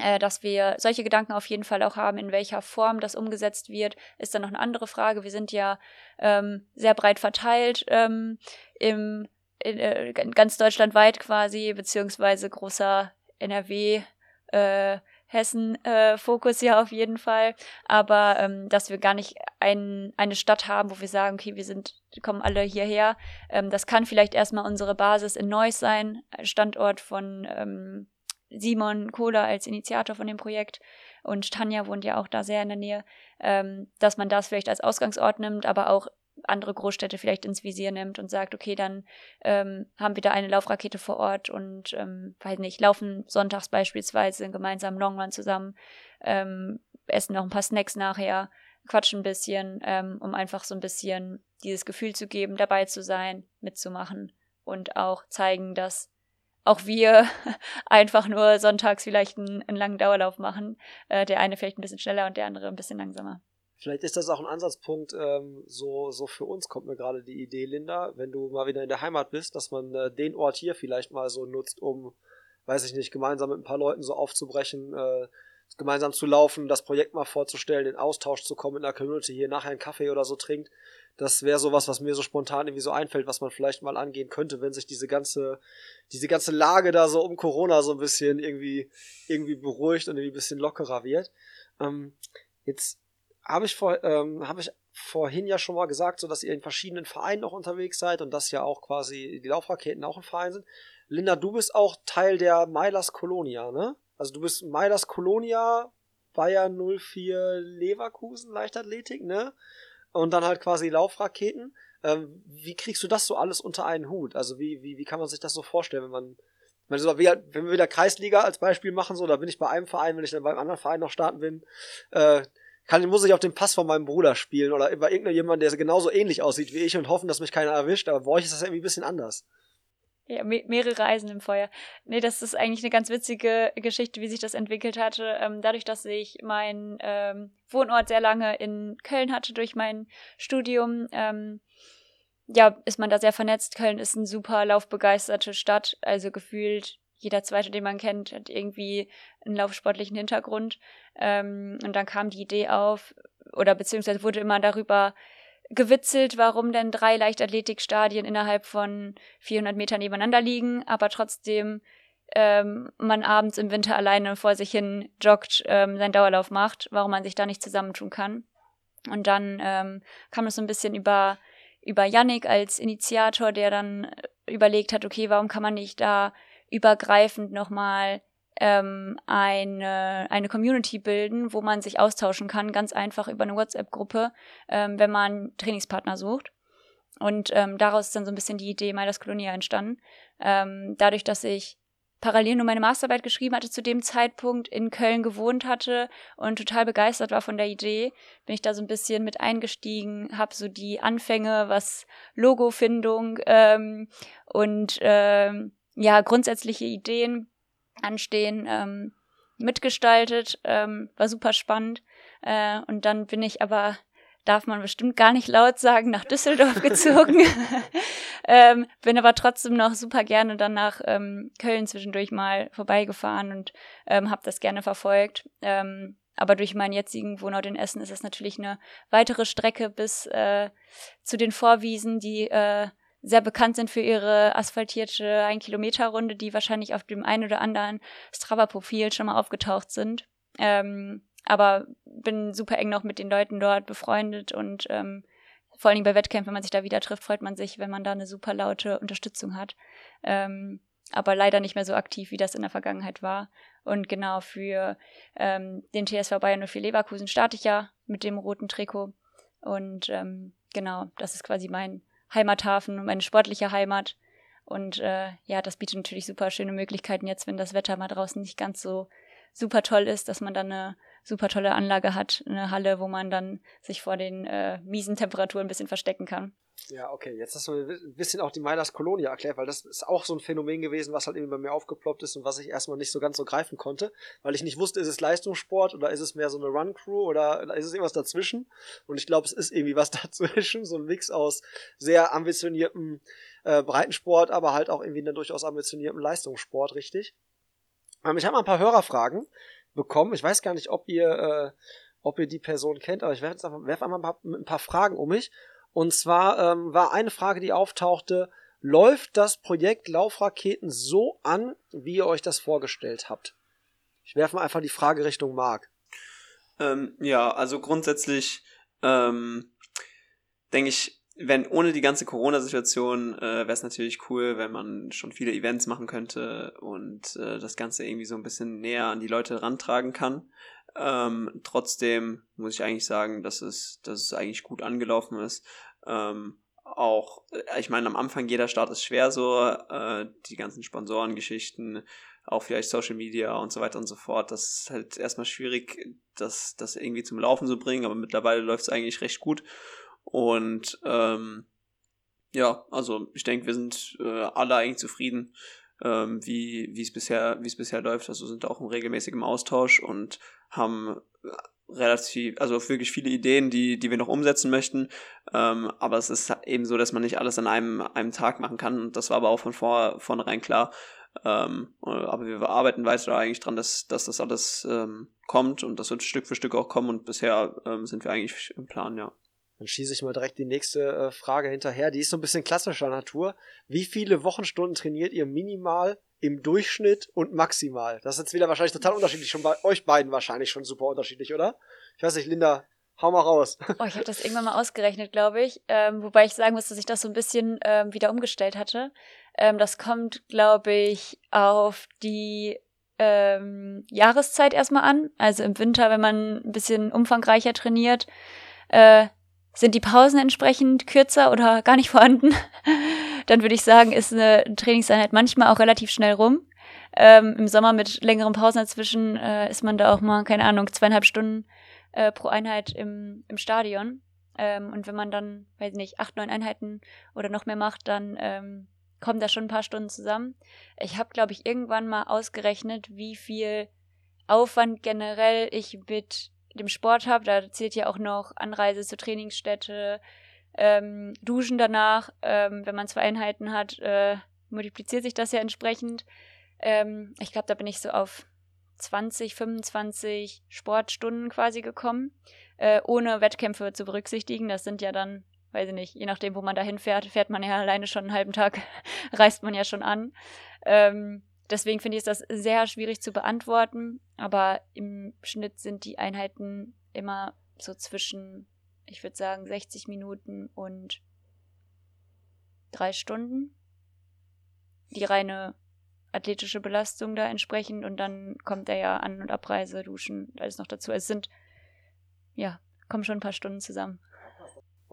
Speaker 4: Äh, dass wir solche Gedanken auf jeden Fall auch haben, in welcher Form das umgesetzt wird, ist dann noch eine andere Frage. Wir sind ja ähm, sehr breit verteilt ähm, im, in, äh, ganz deutschlandweit quasi, beziehungsweise großer NRW äh, Hessen-Fokus äh, ja auf jeden Fall, aber ähm, dass wir gar nicht ein, eine Stadt haben, wo wir sagen, okay, wir sind, kommen alle hierher. Ähm, das kann vielleicht erstmal unsere Basis in Neuss sein, Standort von ähm, Simon Kohler als Initiator von dem Projekt und Tanja wohnt ja auch da sehr in der Nähe, ähm, dass man das vielleicht als Ausgangsort nimmt, aber auch andere Großstädte vielleicht ins Visier nimmt und sagt, okay, dann ähm, haben wir da eine Laufrakete vor Ort und, ähm, weiß nicht, laufen sonntags beispielsweise gemeinsam Longrun zusammen, ähm, essen noch ein paar Snacks nachher, quatschen ein bisschen, ähm, um einfach so ein bisschen dieses Gefühl zu geben, dabei zu sein, mitzumachen und auch zeigen, dass auch wir einfach nur sonntags vielleicht einen, einen langen Dauerlauf machen. Äh, der eine vielleicht ein bisschen schneller und der andere ein bisschen langsamer.
Speaker 1: Vielleicht ist das auch ein Ansatzpunkt, ähm, so, so für uns kommt mir gerade die Idee, Linda, wenn du mal wieder in der Heimat bist, dass man äh, den Ort hier vielleicht mal so nutzt, um, weiß ich nicht, gemeinsam mit ein paar Leuten so aufzubrechen, äh, gemeinsam zu laufen, das Projekt mal vorzustellen, in Austausch zu kommen in der Community, hier nachher einen Kaffee oder so trinkt. Das wäre sowas, was mir so spontan irgendwie so einfällt, was man vielleicht mal angehen könnte, wenn sich diese ganze, diese ganze Lage da so um Corona so ein bisschen irgendwie, irgendwie beruhigt und irgendwie ein bisschen lockerer wird. Ähm, jetzt habe ich vor, ähm, habe ich vorhin ja schon mal gesagt, so dass ihr in verschiedenen Vereinen noch unterwegs seid und dass ja auch quasi die Laufraketen auch ein Verein sind. Linda, du bist auch Teil der Meilers Colonia, ne? Also du bist Meilers Colonia, Bayern 04 Leverkusen Leichtathletik, ne? Und dann halt quasi Laufraketen. Ähm, wie kriegst du das so alles unter einen Hut? Also wie, wie, wie kann man sich das so vorstellen, wenn man wenn wir wieder Kreisliga als Beispiel machen, so, da bin ich bei einem Verein, wenn ich dann beim anderen Verein noch starten bin, äh, kann, muss ich auf den Pass von meinem Bruder spielen oder bei irgendjemand, der genauso ähnlich aussieht wie ich und hoffen, dass mich keiner erwischt. Aber bei euch ist das irgendwie ein bisschen anders.
Speaker 4: Ja, me mehrere Eisen im Feuer. Nee, das ist eigentlich eine ganz witzige Geschichte, wie sich das entwickelt hatte. Ähm, dadurch, dass ich meinen ähm, Wohnort sehr lange in Köln hatte durch mein Studium, ähm, ja, ist man da sehr vernetzt. Köln ist eine super laufbegeisterte Stadt, also gefühlt jeder zweite, den man kennt, hat irgendwie einen laufsportlichen Hintergrund. Ähm, und dann kam die Idee auf, oder beziehungsweise wurde immer darüber gewitzelt, warum denn drei Leichtathletikstadien innerhalb von 400 Metern nebeneinander liegen, aber trotzdem ähm, man abends im Winter alleine vor sich hin joggt, ähm, seinen Dauerlauf macht, warum man sich da nicht zusammentun kann. Und dann ähm, kam es so ein bisschen über über Yannick als Initiator, der dann überlegt hat, okay, warum kann man nicht da übergreifend nochmal ähm, eine, eine Community bilden, wo man sich austauschen kann, ganz einfach über eine WhatsApp-Gruppe, ähm, wenn man Trainingspartner sucht. Und ähm, daraus ist dann so ein bisschen die Idee Midas Colonia entstanden. Ähm, dadurch, dass ich parallel nur meine Masterarbeit geschrieben hatte, zu dem Zeitpunkt in Köln gewohnt hatte und total begeistert war von der Idee, bin ich da so ein bisschen mit eingestiegen, habe so die Anfänge, was Logofindung ähm, und ähm, ja, grundsätzliche Ideen anstehen, ähm, mitgestaltet. Ähm, war super spannend. Äh, und dann bin ich aber darf man bestimmt gar nicht laut sagen, nach Düsseldorf gezogen. ähm, bin aber trotzdem noch super gerne dann nach ähm, Köln zwischendurch mal vorbeigefahren und ähm, habe das gerne verfolgt. Ähm, aber durch meinen jetzigen Wohnort in Essen ist es natürlich eine weitere Strecke bis äh, zu den Vorwiesen, die äh, sehr bekannt sind für ihre asphaltierte Ein-Kilometer-Runde, die wahrscheinlich auf dem einen oder anderen Strava-Profil schon mal aufgetaucht sind. Ähm, aber bin super eng noch mit den Leuten dort befreundet und ähm, vor allen Dingen bei Wettkämpfen, wenn man sich da wieder trifft, freut man sich, wenn man da eine super laute Unterstützung hat. Ähm, aber leider nicht mehr so aktiv, wie das in der Vergangenheit war. Und genau für ähm, den TSV Bayern 04 Leverkusen starte ich ja mit dem roten Trikot. Und ähm, genau, das ist quasi mein Heimathafen meine sportliche Heimat. Und äh, ja, das bietet natürlich super schöne Möglichkeiten jetzt, wenn das Wetter mal draußen nicht ganz so super toll ist, dass man dann eine super tolle Anlage hat, eine Halle, wo man dann sich vor den äh, miesen Temperaturen ein bisschen verstecken kann.
Speaker 1: Ja, okay, jetzt hast du ein bisschen auch die Midas Colonia erklärt, weil das ist auch so ein Phänomen gewesen, was halt eben bei mir aufgeploppt ist und was ich erstmal nicht so ganz so greifen konnte, weil ich nicht wusste, ist es Leistungssport oder ist es mehr so eine Run-Crew oder ist es irgendwas dazwischen? Und ich glaube, es ist irgendwie was dazwischen, so ein Mix aus sehr ambitioniertem äh, Breitensport, aber halt auch irgendwie einer durchaus ambitioniertem Leistungssport, richtig? Ähm, ich habe mal ein paar Hörerfragen bekommen. Ich weiß gar nicht, ob ihr, äh, ob ihr die Person kennt, aber ich werfe einfach, werf einfach mal ein paar Fragen um mich. Und zwar ähm, war eine Frage, die auftauchte, läuft das Projekt Laufraketen so an, wie ihr euch das vorgestellt habt? Ich werfe mal einfach die Frage Richtung Marc.
Speaker 3: Ähm, ja, also grundsätzlich ähm, denke ich, wenn ohne die ganze Corona-Situation äh, wäre es natürlich cool, wenn man schon viele Events machen könnte und äh, das Ganze irgendwie so ein bisschen näher an die Leute rantragen kann. Ähm, trotzdem muss ich eigentlich sagen, dass es, dass es eigentlich gut angelaufen ist. Ähm, auch, äh, ich meine, am Anfang jeder Start ist schwer so, äh, die ganzen Sponsorengeschichten, auch vielleicht Social Media und so weiter und so fort. Das ist halt erstmal schwierig, das, das irgendwie zum Laufen zu bringen, aber mittlerweile läuft es eigentlich recht gut. Und ähm, ja, also ich denke, wir sind äh, alle eigentlich zufrieden, ähm, wie es bisher wie es bisher läuft. Also sind auch im regelmäßigen Austausch und haben äh, relativ, also wirklich viele Ideen, die, die wir noch umsetzen möchten. Ähm, aber es ist eben so, dass man nicht alles an einem, einem Tag machen kann. Und das war aber auch von vor, vornherein klar. Ähm, aber wir arbeiten weiter eigentlich dran, dass, dass das alles ähm, kommt und das wird Stück für Stück auch kommen. Und bisher ähm, sind wir eigentlich im Plan, ja.
Speaker 1: Dann schieße ich mal direkt die nächste äh, Frage hinterher. Die ist so ein bisschen klassischer Natur. Wie viele Wochenstunden trainiert ihr minimal, im Durchschnitt und maximal? Das ist jetzt wieder wahrscheinlich total unterschiedlich. Schon bei euch beiden wahrscheinlich schon super unterschiedlich, oder? Ich weiß nicht, Linda, hau mal raus.
Speaker 4: Oh, ich habe das irgendwann mal ausgerechnet, glaube ich. Ähm, wobei ich sagen muss, dass ich das so ein bisschen ähm, wieder umgestellt hatte. Ähm, das kommt, glaube ich, auf die ähm, Jahreszeit erstmal an. Also im Winter, wenn man ein bisschen umfangreicher trainiert, äh, sind die Pausen entsprechend kürzer oder gar nicht vorhanden? Dann würde ich sagen, ist eine Trainingseinheit manchmal auch relativ schnell rum. Ähm, Im Sommer mit längeren Pausen dazwischen äh, ist man da auch mal, keine Ahnung, zweieinhalb Stunden äh, pro Einheit im, im Stadion. Ähm, und wenn man dann, weiß ich nicht, acht, neun Einheiten oder noch mehr macht, dann ähm, kommen da schon ein paar Stunden zusammen. Ich habe, glaube ich, irgendwann mal ausgerechnet, wie viel Aufwand generell ich mit dem Sport habe, da zählt ja auch noch Anreise zur Trainingsstätte, ähm, Duschen danach, ähm, wenn man zwei Einheiten hat, äh, multipliziert sich das ja entsprechend. Ähm, ich glaube, da bin ich so auf 20, 25 Sportstunden quasi gekommen, äh, ohne Wettkämpfe zu berücksichtigen. Das sind ja dann, weiß ich nicht, je nachdem, wo man dahin fährt, fährt man ja alleine schon einen halben Tag, reist man ja schon an. Ähm, Deswegen finde ich es das sehr schwierig zu beantworten, aber im Schnitt sind die Einheiten immer so zwischen, ich würde sagen, 60 Minuten und drei Stunden. Die reine athletische Belastung da entsprechend und dann kommt er ja An- und Abreise, Duschen, alles noch dazu. Es sind, ja, kommen schon ein paar Stunden zusammen.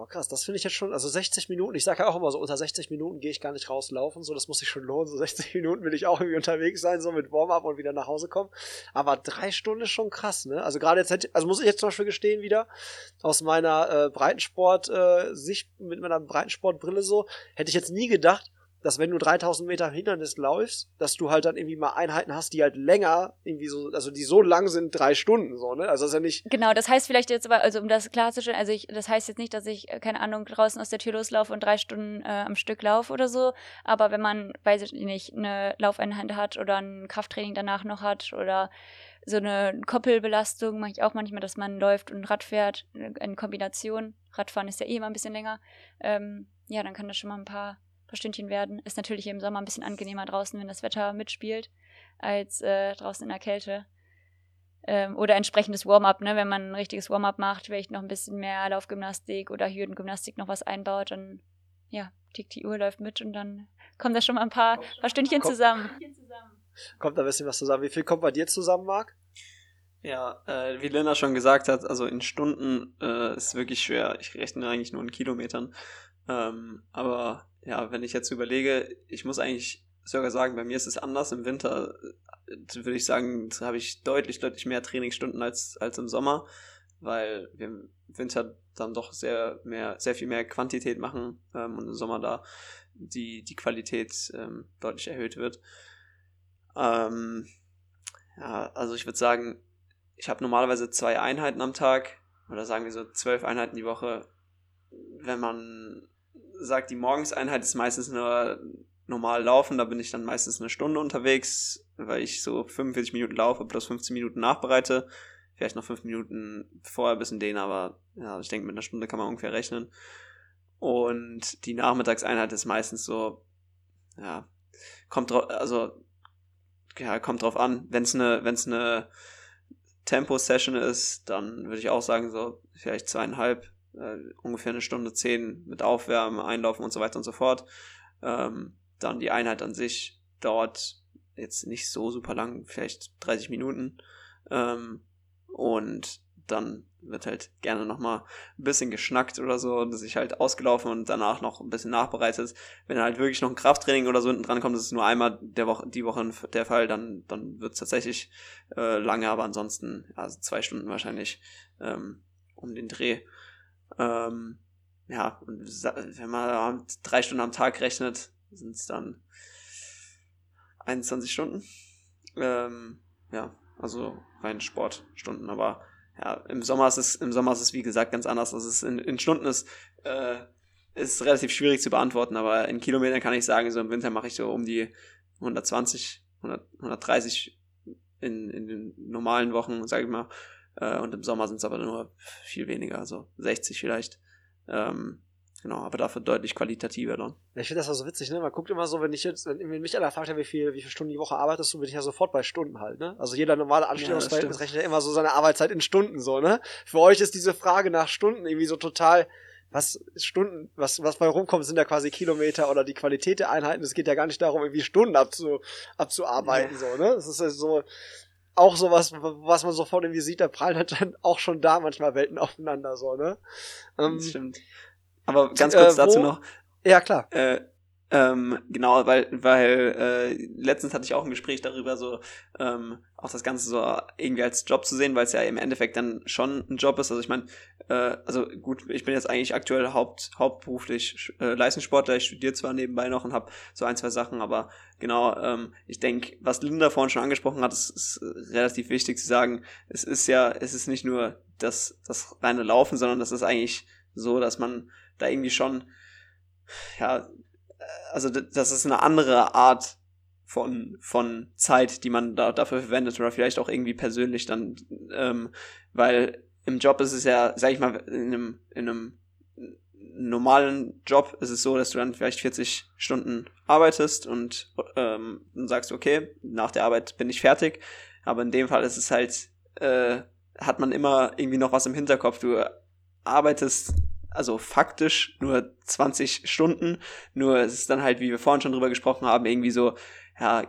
Speaker 1: Oh krass, das finde ich jetzt schon, also 60 Minuten, ich sage ja auch immer so, unter 60 Minuten gehe ich gar nicht rauslaufen, so das muss sich schon lohnen, so 60 Minuten will ich auch irgendwie unterwegs sein, so mit Warm-up und wieder nach Hause kommen, aber drei Stunden ist schon krass, ne, also gerade jetzt, also muss ich jetzt zum Beispiel gestehen wieder, aus meiner äh, Breitensport, äh, mit meiner Breitensportbrille so, hätte ich jetzt nie gedacht, dass wenn du 3000 Meter Hindernis läufst, dass du halt dann irgendwie mal Einheiten hast, die halt länger, irgendwie so, also die so lang sind, drei Stunden, so, ne? Also das ist ja nicht.
Speaker 4: Genau, das heißt vielleicht jetzt also um das klarzustellen, also ich, das heißt jetzt nicht, dass ich, äh, keine Ahnung, draußen aus der Tür loslaufe und drei Stunden äh, am Stück laufe oder so, aber wenn man, weiß ich nicht, eine Laufeinheit hat oder ein Krafttraining danach noch hat oder so eine Koppelbelastung mache ich auch manchmal, dass man läuft und Rad fährt in Kombination. Radfahren ist ja eh immer ein bisschen länger. Ähm, ja, dann kann das schon mal ein paar paar Stündchen werden. Ist natürlich im Sommer ein bisschen angenehmer draußen, wenn das Wetter mitspielt, als äh, draußen in der Kälte. Ähm, oder entsprechendes Warm-up, ne? wenn man ein richtiges Warm-up macht, vielleicht noch ein bisschen mehr Laufgymnastik oder Hürdengymnastik noch was einbaut, dann ja, tickt die Uhr, läuft mit und dann kommt da schon mal ein paar, paar Stündchen
Speaker 1: kommt,
Speaker 4: zusammen.
Speaker 1: Kommt da ein bisschen was zusammen. Wie viel kommt bei dir zusammen, Marc?
Speaker 3: Ja, äh, wie Lena schon gesagt hat, also in Stunden äh, ist wirklich schwer. Ich rechne eigentlich nur in Kilometern. Ähm, aber ja, wenn ich jetzt überlege, ich muss eigentlich sogar sagen, bei mir ist es anders. Im Winter äh, würde ich sagen, habe ich deutlich, deutlich mehr Trainingsstunden als, als im Sommer, weil wir im Winter dann doch sehr mehr, sehr viel mehr Quantität machen ähm, und im Sommer da die, die Qualität ähm, deutlich erhöht wird. Ähm, ja, also ich würde sagen, ich habe normalerweise zwei Einheiten am Tag oder sagen wir so zwölf Einheiten die Woche. Wenn man sagt, die Morgenseinheit ist meistens nur normal laufen, da bin ich dann meistens eine Stunde unterwegs, weil ich so 45 Minuten laufe plus 15 Minuten nachbereite. Vielleicht noch 5 Minuten vorher ein bisschen den, aber ja, ich denke, mit einer Stunde kann man ungefähr rechnen. Und die Nachmittagseinheit ist meistens so, ja, kommt drauf, also, ja, kommt drauf an. Wenn es eine, wenn es eine Tempo-Session ist, dann würde ich auch sagen, so vielleicht zweieinhalb äh, ungefähr eine Stunde zehn mit Aufwärmen, Einlaufen und so weiter und so fort. Ähm, dann die Einheit an sich dauert jetzt nicht so super lang, vielleicht 30 Minuten. Ähm, und dann wird halt gerne nochmal ein bisschen geschnackt oder so und sich halt ausgelaufen und danach noch ein bisschen nachbereitet. Wenn halt wirklich noch ein Krafttraining oder so hinten dran kommt, das ist nur einmal der Woche, die Woche der Fall, dann, dann wird es tatsächlich äh, lange, aber ansonsten, also zwei Stunden wahrscheinlich ähm, um den Dreh. Ähm, ja, und wenn man drei Stunden am Tag rechnet, sind es dann 21 Stunden. Ähm, ja, also rein Sportstunden, aber ja, im Sommer ist es, im Sommer ist es wie gesagt ganz anders. Also es in, in Stunden ist, äh, ist relativ schwierig zu beantworten, aber in Kilometern kann ich sagen, so im Winter mache ich so um die 120, 100, 130 in, in den normalen Wochen, sage ich mal. Äh, und im Sommer sind es aber nur viel weniger, also 60 vielleicht. Ähm, Genau, aber dafür deutlich qualitativer dann.
Speaker 1: Ich finde das auch so witzig, ne? Man guckt immer so, wenn ich jetzt, wenn mich einer fragt, wie viel, wie viele Stunden die Woche arbeitest du, bin ich ja sofort bei Stunden halt, ne? Also jeder normale Anstellungsverhältnis ja, rechnet ja immer so seine Arbeitszeit in Stunden so, ne? Für euch ist diese Frage nach Stunden irgendwie so total, was Stunden, was, was bei rumkommt, sind ja quasi Kilometer oder die Qualität der Einheiten. Es geht ja gar nicht darum, irgendwie Stunden abzu, abzuarbeiten, ja. so, ne? Das ist ja so, auch sowas, was man sofort irgendwie sieht, da prallen halt dann auch schon da manchmal Welten aufeinander, so, ne?
Speaker 3: Ähm, das stimmt. Aber ganz kurz äh, dazu noch.
Speaker 1: Ja, klar.
Speaker 3: Äh, ähm, genau, weil, weil äh, letztens hatte ich auch ein Gespräch darüber, so ähm, auch das Ganze so irgendwie als Job zu sehen, weil es ja im Endeffekt dann schon ein Job ist. Also ich meine, äh, also gut, ich bin jetzt eigentlich aktuell haupt, hauptberuflich äh, Leistungssportler, ich studiere zwar nebenbei noch und habe so ein, zwei Sachen, aber genau, ähm, ich denke, was Linda vorhin schon angesprochen hat, ist, ist relativ wichtig zu sagen, es ist ja, es ist nicht nur das, das reine Laufen, sondern das ist eigentlich so, dass man da irgendwie schon, ja, also das ist eine andere Art von, von Zeit, die man da dafür verwendet oder vielleicht auch irgendwie persönlich dann, ähm, weil im Job ist es ja, sag ich mal, in einem, in einem normalen Job ist es so, dass du dann vielleicht 40 Stunden arbeitest und ähm, sagst, okay, nach der Arbeit bin ich fertig. Aber in dem Fall ist es halt, äh, hat man immer irgendwie noch was im Hinterkopf. Du arbeitest also faktisch nur 20 Stunden, nur es ist dann halt, wie wir vorhin schon drüber gesprochen haben, irgendwie so, ja,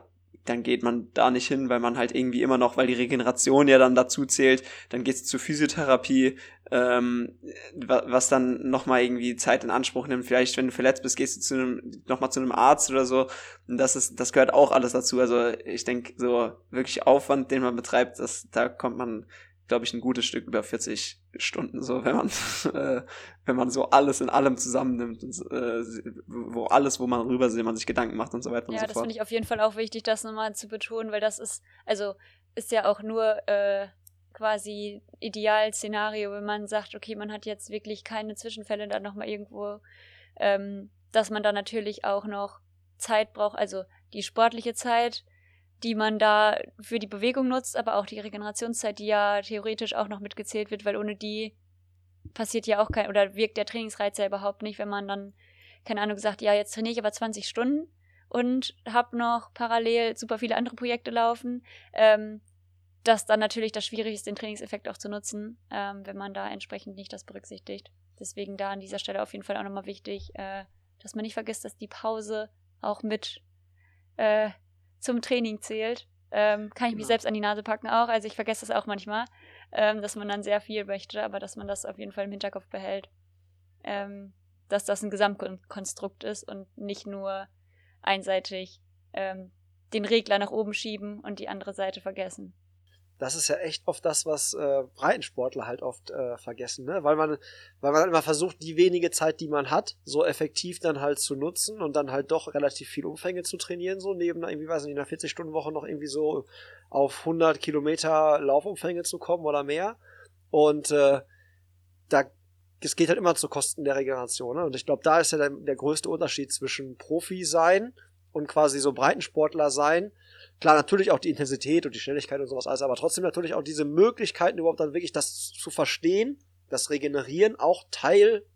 Speaker 3: dann geht man da nicht hin, weil man halt irgendwie immer noch, weil die Regeneration ja dann dazu zählt, dann geht's zur Physiotherapie, ähm, was dann nochmal irgendwie Zeit in Anspruch nimmt. Vielleicht, wenn du verletzt bist, gehst du zu einem, nochmal zu einem Arzt oder so. Und das ist, das gehört auch alles dazu. Also ich denke, so wirklich Aufwand, den man betreibt, das, da kommt man, glaube ich, ein gutes Stück über 40 Stunden, so wenn man äh, wenn man so alles in allem zusammennimmt, und, äh, wo alles, wo man rüber sieht, man sich Gedanken macht und so weiter
Speaker 4: ja,
Speaker 3: und so
Speaker 4: das
Speaker 3: fort.
Speaker 4: finde ich auf jeden Fall auch wichtig, das nochmal zu betonen, weil das ist, also ist ja auch nur äh, quasi Idealszenario, wenn man sagt, okay, man hat jetzt wirklich keine Zwischenfälle dann nochmal irgendwo, ähm, dass man da natürlich auch noch Zeit braucht, also die sportliche Zeit, die man da für die Bewegung nutzt, aber auch die Regenerationszeit, die ja theoretisch auch noch mitgezählt wird, weil ohne die passiert ja auch kein, oder wirkt der Trainingsreiz ja überhaupt nicht, wenn man dann, keine Ahnung, sagt, ja, jetzt trainiere ich aber 20 Stunden und habe noch parallel super viele andere Projekte laufen, ähm, dass dann natürlich das schwierig ist, den Trainingseffekt auch zu nutzen, ähm, wenn man da entsprechend nicht das berücksichtigt. Deswegen da an dieser Stelle auf jeden Fall auch nochmal wichtig, äh, dass man nicht vergisst, dass die Pause auch mit äh, zum Training zählt. Ähm, kann ich mich
Speaker 1: Genau.
Speaker 4: selbst an die Nase packen auch. Also ich vergesse das auch manchmal, ähm, dass man dann sehr viel möchte, aber dass man das auf jeden Fall im Hinterkopf behält. Ähm, dass das ein Gesamtkonstrukt ist und nicht nur einseitig ähm, den Regler nach oben schieben und die andere Seite vergessen.
Speaker 1: Das ist ja echt oft das, was äh, Breitensportler halt oft äh, vergessen, ne? Weil man, weil man immer versucht, die wenige Zeit, die man hat, so effektiv dann halt zu nutzen und dann halt doch relativ viel Umfänge zu trainieren, so neben irgendwie, weiß nicht, einer 40-Stunden-Woche noch irgendwie so auf 100 Kilometer Laufumfänge zu kommen oder mehr. Und äh, da es geht halt immer zu Kosten der Regeneration. Ne? Und ich glaube, da ist ja der, der größte Unterschied zwischen Profi sein und quasi so Breitensportler sein. Klar, natürlich auch die Intensität und die Schnelligkeit und sowas alles, aber trotzdem natürlich auch diese Möglichkeiten, überhaupt dann wirklich das zu verstehen, dass Regenerieren auch Teil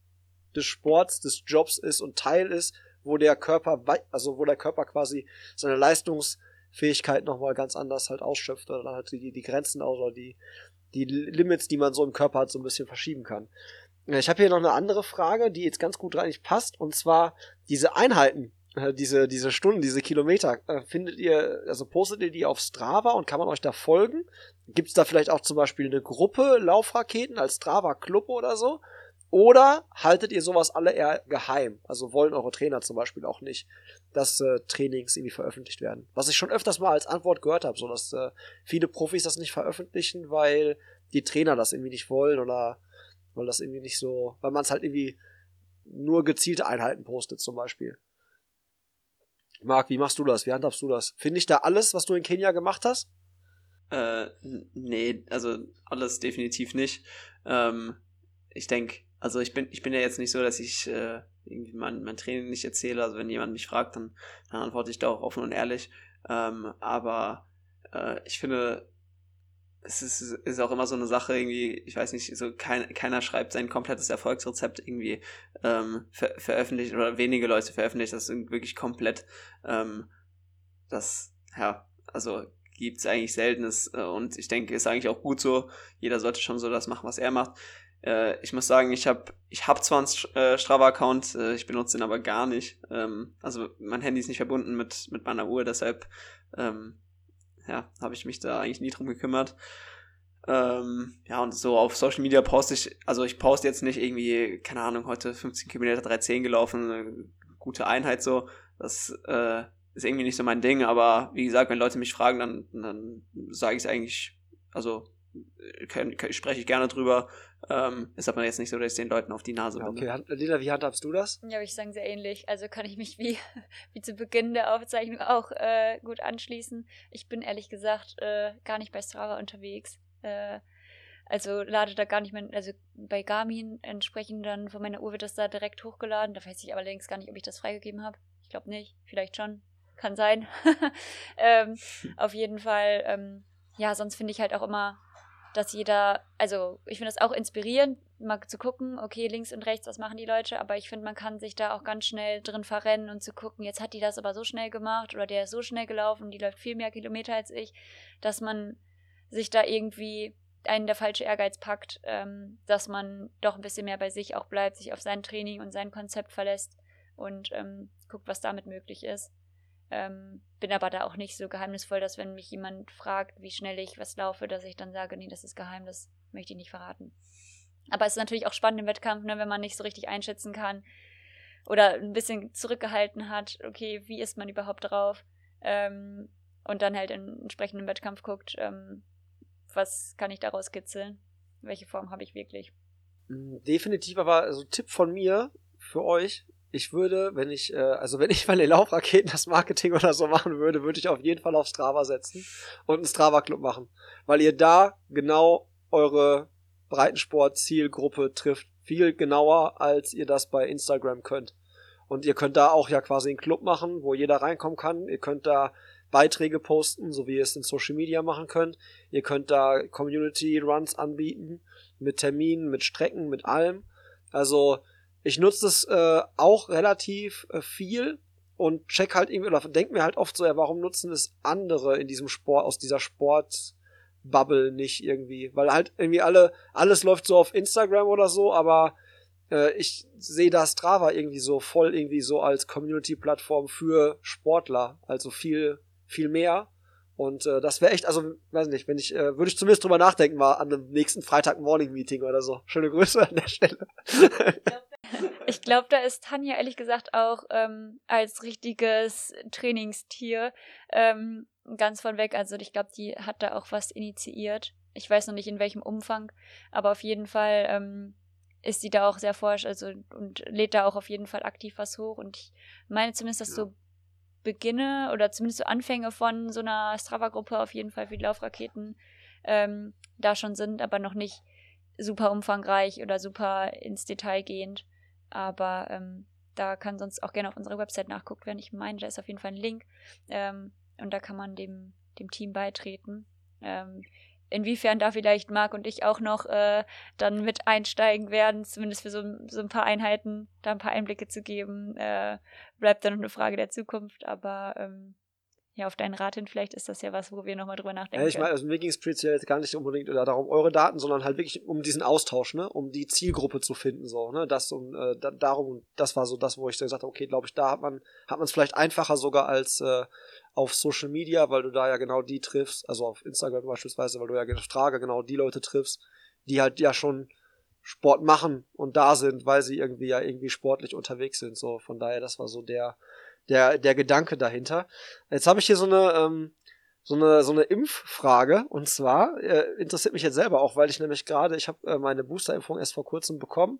Speaker 1: des Sports, des Jobs ist und Teil ist, wo der Körper, also wo der Körper quasi seine Leistungsfähigkeit nochmal ganz anders halt ausschöpft oder halt die, die Grenzen oder die, die Limits, die man so im Körper hat, so ein bisschen verschieben kann. Ja, Ich habe hier noch eine andere Frage, die jetzt ganz gut eigentlich passt, und zwar diese Einheiten, äh, diese, diese Stunden, diese Kilometer, äh, findet ihr, also postet ihr die auf Strava und kann man euch da folgen? Gibt es da vielleicht auch zum Beispiel eine Gruppe Laufraketen als Strava Club oder so? Oder haltet ihr sowas alle eher geheim? Also wollen eure Trainer zum Beispiel auch nicht, dass äh, Trainings irgendwie veröffentlicht werden? Was ich schon öfters mal als Antwort gehört habe, so dass äh, viele Profis das nicht veröffentlichen, weil die Trainer das irgendwie nicht wollen oder weil das irgendwie nicht so, weil man es halt irgendwie nur gezielte Einheiten postet zum Beispiel. Marc, wie machst du das? Wie handhabst du das? Finde ich da alles, was du in Kenia gemacht hast?
Speaker 3: Äh, nee, also alles definitiv nicht. Ähm, ich denke, also ich bin, ich bin ja jetzt nicht so, dass ich äh, irgendwie mein, mein Training nicht erzähle. Also wenn jemand mich fragt, dann, dann antworte ich da auch offen und ehrlich. Ähm, aber äh, ich finde, es ist, ist auch immer so eine Sache, irgendwie, ich weiß nicht, so kein, keiner schreibt sein komplettes Erfolgsrezept irgendwie ähm, ver veröffentlicht oder wenige Leute veröffentlicht das ist wirklich komplett. Ähm, das, ja, also gibt es eigentlich seltenes äh, und ich denke, ist eigentlich auch gut so. Jeder sollte schon so das machen, was er macht. Äh, ich muss sagen, ich habe ich hab zwar einen äh, Strava-Account, äh, ich benutze ihn aber gar nicht. Ähm, also mein Handy ist nicht verbunden mit, mit meiner Uhr, deshalb ähm, ja, habe ich mich da eigentlich nie drum gekümmert. Ähm, ja, und so auf Social Media poste ich, also ich poste jetzt nicht irgendwie, keine Ahnung, heute 15 Kilometer 310 gelaufen, eine gute Einheit so. Das äh, ist irgendwie nicht so mein Ding, aber wie gesagt, wenn Leute mich fragen, dann, dann sage ich es eigentlich, also äh, kann, kann, spreche ich gerne drüber. Ähm, ist aber jetzt nicht so, dass ich den Leuten auf die Nase
Speaker 1: Ja, okay, Lena, wie handhabst du das?
Speaker 4: Ja, würde ich sagen, sehr ähnlich. Also kann ich mich wie, wie zu Beginn der Aufzeichnung auch äh, gut anschließen. Ich bin ehrlich gesagt äh, gar nicht bei Strava unterwegs. Äh, also lade da gar nicht mehr, also bei Garmin entsprechend dann von meiner Uhr wird das da direkt hochgeladen. Da weiß ich allerdings gar nicht, ob ich das freigegeben habe. Ich glaube nicht, vielleicht schon. Kann sein. ähm, auf jeden Fall, ähm, ja, sonst finde ich halt auch immer, dass jeder, also ich finde es auch inspirierend, mal zu gucken, okay, links und rechts, was machen die Leute, aber ich finde, man kann sich da auch ganz schnell drin verrennen und zu gucken, jetzt hat die das aber so schnell gemacht oder der ist so schnell gelaufen, die läuft viel mehr Kilometer als ich, dass man sich da irgendwie einen der falsche Ehrgeiz packt, ähm, dass man doch ein bisschen mehr bei sich auch bleibt, sich auf sein Training und sein Konzept verlässt und ähm, guckt, was damit möglich ist. Ähm, bin aber da auch nicht so geheimnisvoll, dass wenn mich jemand fragt, wie schnell ich was laufe, dass ich dann sage, nee, das ist geheim, das möchte ich nicht verraten. Aber es ist natürlich auch spannend im Wettkampf, ne, wenn man nicht so richtig einschätzen kann oder ein bisschen zurückgehalten hat, okay, wie ist man überhaupt drauf? Ähm, und dann halt in entsprechenden Wettkampf guckt, ähm, was kann ich daraus kitzeln? welche Form habe ich wirklich.
Speaker 1: Mm, definitiv, aber also Tipp von mir für euch. Ich würde, wenn ich, äh, also wenn ich meine Laufraketen das Marketing oder so machen würde, würde ich auf jeden Fall auf Strava setzen und einen Strava-Club machen. Weil ihr da genau eure Breitensport-Zielgruppe trifft. Viel genauer, als ihr das bei Instagram könnt. Und ihr könnt da auch ja quasi einen Club machen, wo jeder reinkommen kann. Ihr könnt da Beiträge posten, so wie ihr es in Social Media machen könnt. Ihr könnt da Community Runs anbieten, mit Terminen, mit Strecken, mit allem. Also ich nutze das äh, auch relativ äh, viel und check halt irgendwie oder denk mir halt oft so, ja, warum nutzen es andere in diesem Sport, aus dieser Sportbubble nicht irgendwie? Weil halt irgendwie alle, alles läuft so auf Instagram oder so, aber äh, ich sehe da Strava irgendwie so voll irgendwie so als Community-Plattform für Sportler, also viel, viel mehr. Und äh, das wäre echt, also, weiß nicht, wenn ich, äh, würde ich zumindest drüber nachdenken, mal an einem nächsten Freitag-Morning-Meeting oder so. Schöne Grüße an der Stelle.
Speaker 4: Ich glaube, da ist Tanja ehrlich gesagt auch ähm, als richtiges Trainingstier ähm, ganz von weg. Also ich glaube, die hat da auch was initiiert. Ich weiß noch nicht in welchem Umfang, aber auf jeden Fall ähm, ist sie da auch sehr forsch, also und lädt da auch auf jeden Fall aktiv was hoch. Und ich meine zumindest, dass ja. so Beginne oder zumindest so Anfänge von so einer Strava-Gruppe auf jeden Fall für die Laufraketen ähm, da schon sind, aber noch nicht super umfangreich oder super ins Detail gehend. Aber ähm, da kann sonst auch gerne auf unserer Website nachguckt werden. Ich meine, da ist auf jeden Fall ein Link ähm, und da kann man dem, dem Team beitreten. Ähm, inwiefern da vielleicht Marc und ich auch noch äh, dann mit einsteigen werden, zumindest für so, so, ein paar Einheiten, da ein paar Einblicke zu geben, äh, bleibt dann noch eine Frage der Zukunft, aber ähm, ja, auf deinen Rat hin, vielleicht ist das ja was, wo wir nochmal drüber nachdenken.
Speaker 1: Ja, ich meine, also mir ging es speziell gar nicht unbedingt darum, eure Daten, sondern halt wirklich um diesen Austausch, ne, um die Zielgruppe zu finden, so, ne, das und äh, da, darum, das war so das, wo ich so gesagt habe, okay, glaube ich, da hat man, hat man es vielleicht einfacher sogar als äh, auf Social Media, weil du da ja genau die triffst, also auf Instagram beispielsweise, weil du ja Frage genau die Leute triffst, die halt ja schon Sport machen und da sind, weil sie irgendwie ja irgendwie sportlich unterwegs sind. So, von daher, das war so der, der, der Gedanke dahinter. Jetzt habe ich hier so eine, ähm, so eine, so eine Impffrage. Und zwar äh, interessiert mich jetzt selber auch, weil ich nämlich gerade, ich habe äh, meine Boosterimpfung erst vor kurzem bekommen,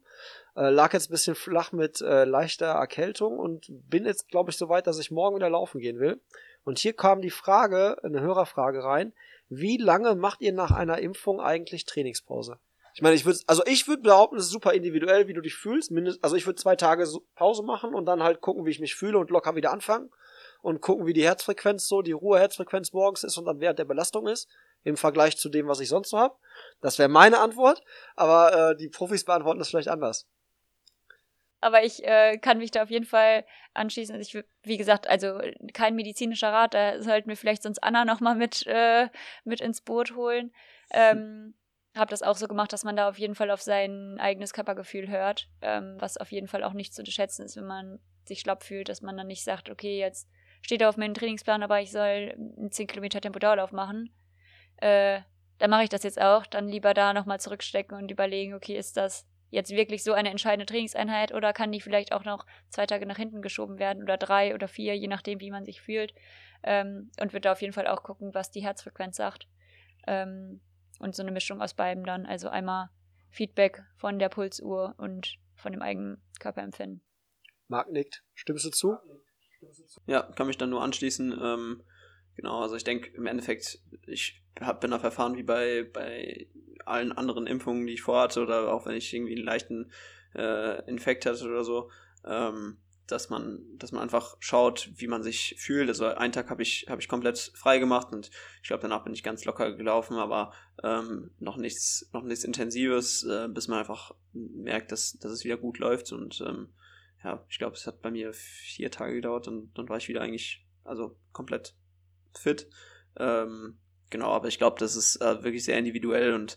Speaker 1: äh, lag jetzt ein bisschen flach mit äh, leichter Erkältung und bin jetzt, glaube ich, so weit, dass ich morgen wieder laufen gehen will. Und hier kam die Frage, eine Hörerfrage rein, wie lange macht ihr nach einer Impfung eigentlich Trainingspause? Ich meine, ich würde, also ich würde behaupten, es ist super individuell, wie du dich fühlst. Mindest, also ich würde zwei Tage Pause machen und dann halt gucken, wie ich mich fühle und locker wieder anfangen und gucken, wie die Herzfrequenz so, die Ruheherzfrequenz morgens ist und dann während der Belastung ist im Vergleich zu dem, was ich sonst so habe. Das wäre meine Antwort, aber äh, die Profis beantworten das vielleicht anders.
Speaker 4: Aber ich äh, kann mich da auf jeden Fall anschließen. Also ich, wie gesagt, also kein medizinischer Rat, da sollten wir vielleicht sonst Anna nochmal mit, äh, mit ins Boot holen. Ähm, habe das auch so gemacht, dass man da auf jeden Fall auf sein eigenes Körpergefühl hört, ähm, was auf jeden Fall auch nicht zu unterschätzen ist, wenn man sich schlapp fühlt, dass man dann nicht sagt, okay, jetzt steht auf meinem Trainingsplan, aber ich soll einen 10 Kilometer Tempodauerlauf machen. Äh, dann mache ich das jetzt auch. Dann lieber da nochmal zurückstecken und überlegen, okay, ist das jetzt wirklich so eine entscheidende Trainingseinheit oder kann die vielleicht auch noch zwei Tage nach hinten geschoben werden oder drei oder vier, je nachdem, wie man sich fühlt. Ähm, und wird da auf jeden Fall auch gucken, was die Herzfrequenz sagt. Ähm, und so eine Mischung aus beiden dann. Also einmal Feedback von der Pulsuhr und von dem eigenen Körperempfinden.
Speaker 1: Marc nickt. Stimmst du zu?
Speaker 3: Ja, kann mich dann nur anschließen. Ähm, genau, also ich denke im Endeffekt, ich hab, bin auf Verfahren wie bei, bei allen anderen Impfungen, die ich vorhatte, oder auch wenn ich irgendwie einen leichten äh, Infekt hatte oder so, ähm, dass man, dass man einfach schaut, wie man sich fühlt. Also einen Tag habe ich, hab ich komplett frei gemacht und ich glaube, danach bin ich ganz locker gelaufen, aber ähm, noch nichts, noch nichts Intensives, äh, bis man einfach merkt, dass, dass es wieder gut läuft. Und ähm, ja, ich glaube, es hat bei mir vier Tage gedauert und dann war ich wieder eigentlich, also komplett fit. Ähm, genau, aber ich glaube, das ist äh, wirklich sehr individuell und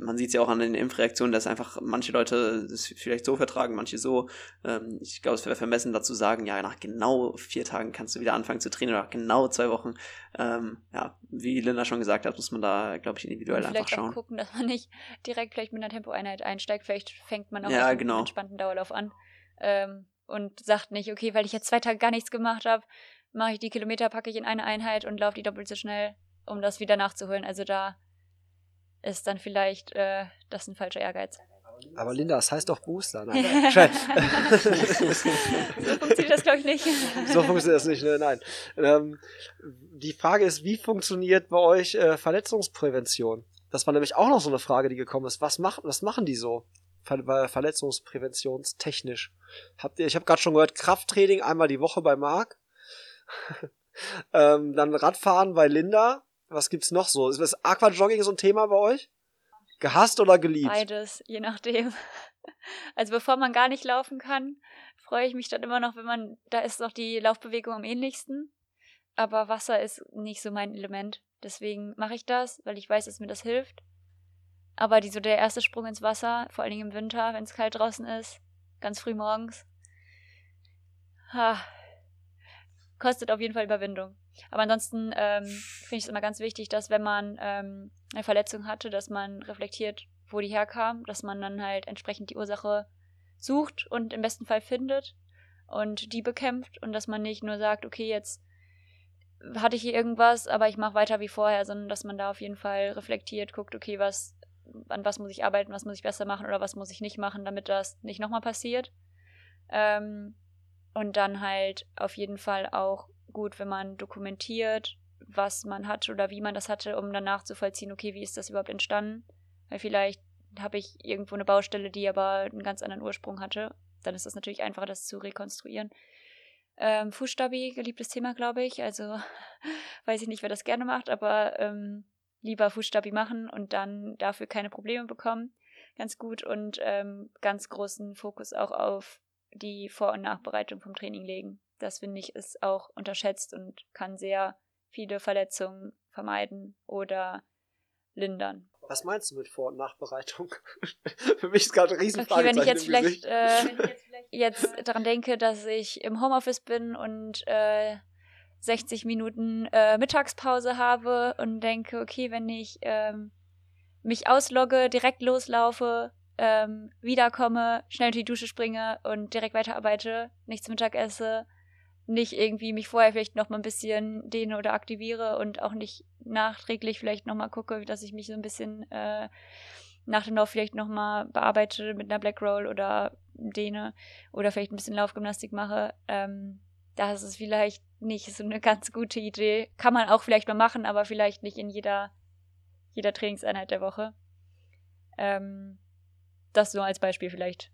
Speaker 3: man sieht es ja auch an den Impfreaktionen, dass einfach manche Leute das vielleicht so vertragen, manche so. Ähm, ich glaube, es wäre vermessen dazu sagen, ja, nach genau vier Tagen kannst du wieder anfangen zu trainieren oder nach genau zwei Wochen. Ähm, ja, wie Linda schon gesagt hat, muss man da, glaube ich, individuell einfach schauen.
Speaker 4: Auch gucken, dass man nicht direkt vielleicht mit einer Tempoeinheit einsteigt. Vielleicht fängt man auch
Speaker 3: ja,
Speaker 4: mit
Speaker 3: genau.
Speaker 4: einem entspannten Dauerlauf an ähm, und sagt nicht, okay, weil ich jetzt zwei Tage gar nichts gemacht habe, mache ich die Kilometer, packe ich in eine Einheit und laufe die doppelt so schnell, um das wieder nachzuholen. Also da ist dann vielleicht äh, das ein falscher Ehrgeiz.
Speaker 1: Aber Linda, das heißt doch Booster. Nein,
Speaker 4: so funktioniert das, glaube ich, nicht.
Speaker 1: so funktioniert das nicht, ne? nein. Ähm, die Frage ist, wie funktioniert bei euch äh, Verletzungsprävention? Das war nämlich auch noch so eine Frage, die gekommen ist. Was, mach, was machen die so? Ver Verletzungspräventionstechnisch. Habt ihr, ich habe gerade schon gehört, Krafttraining einmal die Woche bei Marc. ähm, dann Radfahren bei Linda. Was gibt's noch so? Ist das Aquajogging so ein Thema bei euch? Gehasst oder geliebt?
Speaker 4: Beides, je nachdem. Also bevor man gar nicht laufen kann, freue ich mich dann immer noch, wenn man, da ist doch die Laufbewegung am ähnlichsten. Aber Wasser ist nicht so mein Element. Deswegen mache ich das, weil ich weiß, dass mir das hilft. Aber die, so der erste Sprung ins Wasser, vor allen Dingen im Winter, wenn es kalt draußen ist, ganz früh morgens, ha, kostet auf jeden Fall Überwindung. Aber ansonsten ähm, finde ich es immer ganz wichtig, dass wenn man ähm, eine Verletzung hatte, dass man reflektiert, wo die herkam, dass man dann halt entsprechend die Ursache sucht und im besten Fall findet und die bekämpft und dass man nicht nur sagt, okay, jetzt hatte ich hier irgendwas, aber ich mache weiter wie vorher, sondern dass man da auf jeden Fall reflektiert, guckt, okay, was, an was muss ich arbeiten, was muss ich besser machen oder was muss ich nicht machen, damit das nicht nochmal passiert. Ähm, und dann halt auf jeden Fall auch gut, wenn man dokumentiert, was man hat oder wie man das hatte, um danach zu vollziehen, okay, wie ist das überhaupt entstanden? Weil vielleicht habe ich irgendwo eine Baustelle, die aber einen ganz anderen Ursprung hatte. Dann ist es natürlich einfacher, das zu rekonstruieren. Ähm, Fußstabi, geliebtes Thema, glaube ich. Also weiß ich nicht, wer das gerne macht, aber ähm, lieber Fußstabi machen und dann dafür keine Probleme bekommen. Ganz gut und ähm, ganz großen Fokus auch auf die Vor- und Nachbereitung vom Training legen. Das finde ich ist auch unterschätzt und kann sehr viele Verletzungen vermeiden oder lindern.
Speaker 1: Was meinst du mit Vor- und Nachbereitung? Für mich ist gerade ein
Speaker 4: Riesenfrage. Okay, wenn ich jetzt vielleicht, äh, jetzt daran denke, dass ich im Homeoffice bin und äh, 60 Minuten äh, Mittagspause habe und denke, okay, wenn ich ähm, mich auslogge, direkt loslaufe, ähm, wiederkomme, schnell in die Dusche springe und direkt weiterarbeite, nichts Mittag esse, nicht irgendwie mich vorher vielleicht noch mal ein bisschen dehne oder aktiviere und auch nicht nachträglich vielleicht noch mal gucke, dass ich mich so ein bisschen äh, nach dem Lauf vielleicht noch mal bearbeite mit einer Black Roll oder dehne oder vielleicht ein bisschen Laufgymnastik mache. Ähm, das ist vielleicht nicht so eine ganz gute Idee. Kann man auch vielleicht mal machen, aber vielleicht nicht in jeder, jeder Trainingseinheit der Woche. Ähm, das nur als Beispiel vielleicht.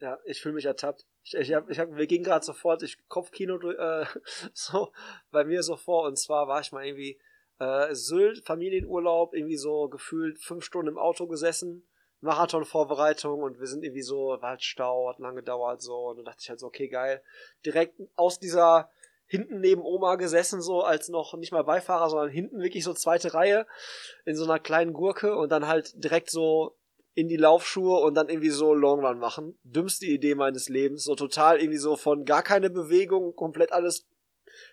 Speaker 1: Ja, ich fühle mich ertappt. Ich, ich hab, ich hab, wir gingen gerade sofort, ich Kopfkino äh, so bei mir so vor. Und zwar war ich mal irgendwie äh, Sylt, Familienurlaub, irgendwie so gefühlt fünf Stunden im Auto gesessen, Marathonvorbereitung und wir sind irgendwie so, Waldstau, hat lange gedauert so. Und dann dachte ich halt so, okay, geil. Direkt aus dieser hinten neben Oma gesessen, so als noch nicht mal Beifahrer, sondern hinten wirklich so zweite Reihe in so einer kleinen Gurke und dann halt direkt so in die Laufschuhe und dann irgendwie so Longrun machen. Dümmste Idee meines Lebens. So total irgendwie so von gar keine Bewegung, komplett alles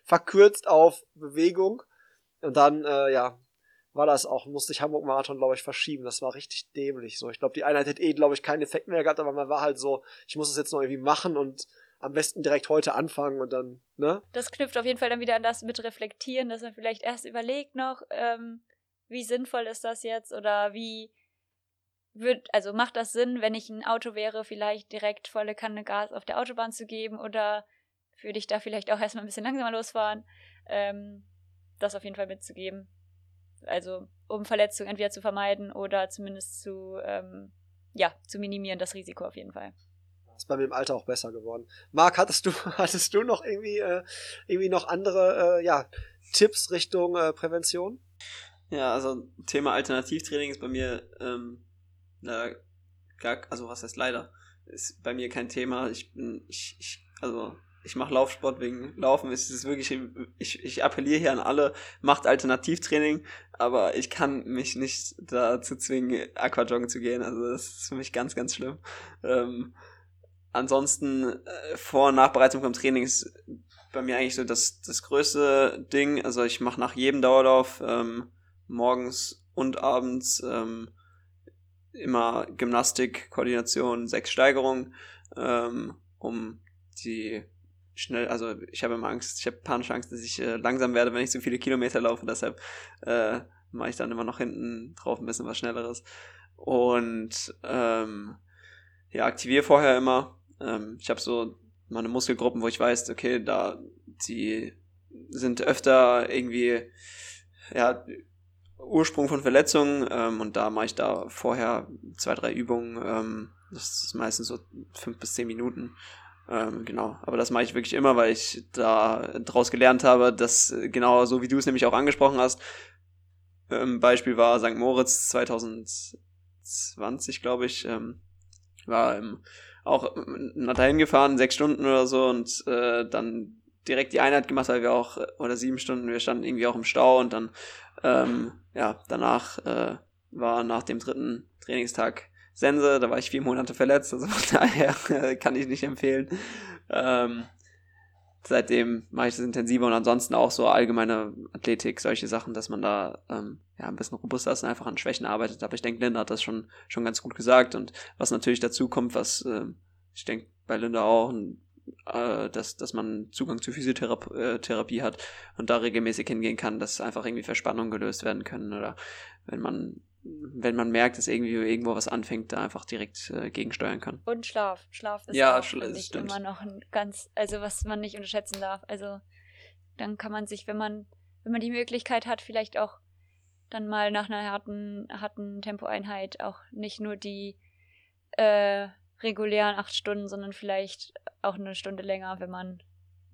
Speaker 1: verkürzt auf Bewegung. Und dann, äh, ja, war das auch, musste ich Hamburg Marathon, glaube ich, verschieben. Das war richtig dämlich so. Ich glaube, die Einheit hätte eh, glaube ich, keinen Effekt mehr gehabt, aber man war halt so, ich muss es jetzt noch irgendwie machen und am besten direkt heute anfangen und dann, ne?
Speaker 4: Das knüpft auf jeden Fall dann wieder an das mit reflektieren, dass man vielleicht erst überlegt noch, ähm, wie sinnvoll ist das jetzt oder wie wird, also macht das Sinn, wenn ich ein Auto wäre, vielleicht direkt volle Kanne Gas auf der Autobahn zu geben oder würde ich da vielleicht auch erstmal ein bisschen langsamer losfahren? Ähm, das auf jeden Fall mitzugeben. Also, um Verletzungen entweder zu vermeiden oder zumindest zu, ähm, ja, zu minimieren, das Risiko auf jeden Fall.
Speaker 1: Ist bei mir im Alter auch besser geworden. Marc, hattest du, hattest du noch irgendwie, äh, irgendwie noch andere, äh, ja, Tipps Richtung äh, Prävention?
Speaker 3: Ja, also Thema Alternativtraining ist bei mir ähm, leider gar, also was heißt leider, ist bei mir kein Thema. Ich bin, ich, ich also ich mache Laufsport wegen Laufen. Es ist wirklich, ich, ich appelliere hier an alle, macht Alternativtraining, aber ich kann mich nicht dazu zwingen, Aquajoggen zu gehen. Also das ist für mich ganz, ganz schlimm. Ähm, ansonsten äh, Vor- und Nachbereitung vom Training ist bei mir eigentlich so das, das größte Ding. Also ich mache nach jedem Dauerlauf ähm, morgens und abends ähm, immer Gymnastik, Koordination, sechs Steigerungen, ähm, um die schnell, also ich habe immer Angst, ich habe panische Angst, dass ich äh, langsam werde, wenn ich so viele Kilometer laufe, deshalb äh, mache ich dann immer noch hinten drauf ein bisschen was Schnelleres. Und ähm, ja, aktiviere vorher immer. Ähm, ich habe so meine Muskelgruppen, wo ich weiß, okay, da die sind öfter irgendwie ja Ursprung von Verletzungen ähm, und da mache ich da vorher zwei, drei Übungen. Ähm, das ist meistens so fünf bis zehn Minuten. Ähm, genau, aber das mache ich wirklich immer, weil ich da draus gelernt habe, dass genau so wie du es nämlich auch angesprochen hast, ähm, Beispiel war St. Moritz 2020, glaube ich, ähm, war ähm, auch nach dahin gefahren, sechs Stunden oder so und äh, dann direkt die Einheit gemacht, weil wir auch, oder sieben Stunden, wir standen irgendwie auch im Stau und dann, ähm, ja, danach äh, war nach dem dritten Trainingstag Sense, da war ich vier Monate verletzt, also von daher äh, kann ich nicht empfehlen. Ähm, seitdem mache ich das intensiver und ansonsten auch so allgemeine Athletik, solche Sachen, dass man da ähm, ja ein bisschen robuster ist und einfach an Schwächen arbeitet. Aber ich denke, Linda hat das schon, schon ganz gut gesagt. Und was natürlich dazu kommt, was äh, ich denke bei Linda auch, äh, dass, dass man Zugang zu Physiotherapie äh, hat und da regelmäßig hingehen kann, dass einfach irgendwie Verspannungen gelöst werden können oder wenn man wenn man merkt, dass irgendwie irgendwo was anfängt, da einfach direkt äh, gegensteuern kann.
Speaker 4: Und Schlaf. Schlaf ist
Speaker 3: ja,
Speaker 4: auch,
Speaker 3: Schla
Speaker 4: ich, immer noch ein ganz, also was man nicht unterschätzen darf. Also dann kann man sich, wenn man, wenn man die Möglichkeit hat, vielleicht auch dann mal nach einer harten, harten Tempoeinheit auch nicht nur die äh, regulären acht Stunden, sondern vielleicht auch eine Stunde länger, wenn man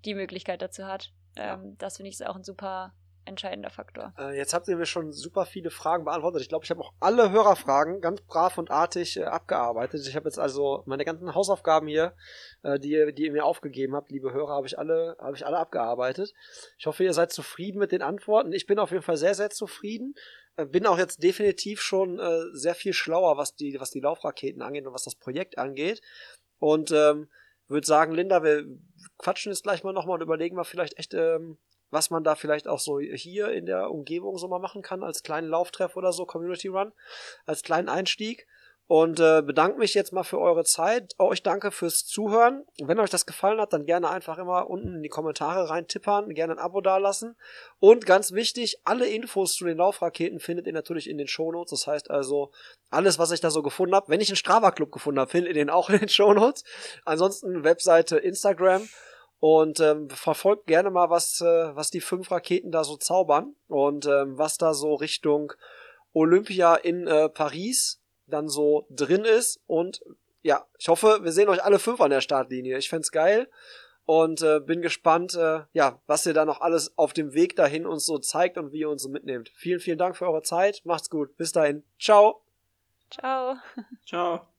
Speaker 4: die Möglichkeit dazu hat. Ja. Ähm, das finde ich auch ein super entscheidender Faktor.
Speaker 1: Äh, jetzt habt ihr mir schon super viele Fragen beantwortet. Ich glaube, ich habe auch alle Hörerfragen ganz brav und artig äh, abgearbeitet. Ich habe jetzt also meine ganzen Hausaufgaben hier, äh, die, die ihr mir aufgegeben habt, liebe Hörer, habe ich alle, habe ich alle abgearbeitet. Ich hoffe, ihr seid zufrieden mit den Antworten. Ich bin auf jeden Fall sehr, sehr zufrieden. Äh, bin auch jetzt definitiv schon äh, sehr viel schlauer, was die, was die Laufraketen angeht und was das Projekt angeht. Und ähm, würde sagen, Linda, wir quatschen jetzt gleich mal nochmal und überlegen mal vielleicht echt ähm, was man da vielleicht auch so hier in der Umgebung so mal machen kann, als kleinen Lauftreff oder so, Community Run, als kleinen Einstieg. Und äh, bedanke mich jetzt mal für eure Zeit. Euch danke fürs Zuhören. Wenn euch das gefallen hat, dann gerne einfach immer unten in die Kommentare rein tippern, gerne ein Abo dalassen. Und ganz wichtig, alle Infos zu den Laufraketen findet ihr natürlich in den Shownotes. Das heißt also, alles, was ich da so gefunden habe, wenn ich einen Strava-Club gefunden habe, findet ihr den auch in den Shownotes. Ansonsten Webseite, Instagram. Und ähm, verfolgt gerne mal, was, äh, was die fünf Raketen da so zaubern und ähm, was da so Richtung Olympia in äh, Paris dann so drin ist. Und ja, ich hoffe, wir sehen euch alle fünf an der Startlinie. Ich fände geil und äh, bin gespannt, äh, ja, was ihr da noch alles auf dem Weg dahin uns so zeigt und wie ihr uns so mitnehmt. Vielen, vielen Dank für eure Zeit. Macht's gut. Bis dahin. Ciao.
Speaker 4: Ciao.
Speaker 3: Ciao.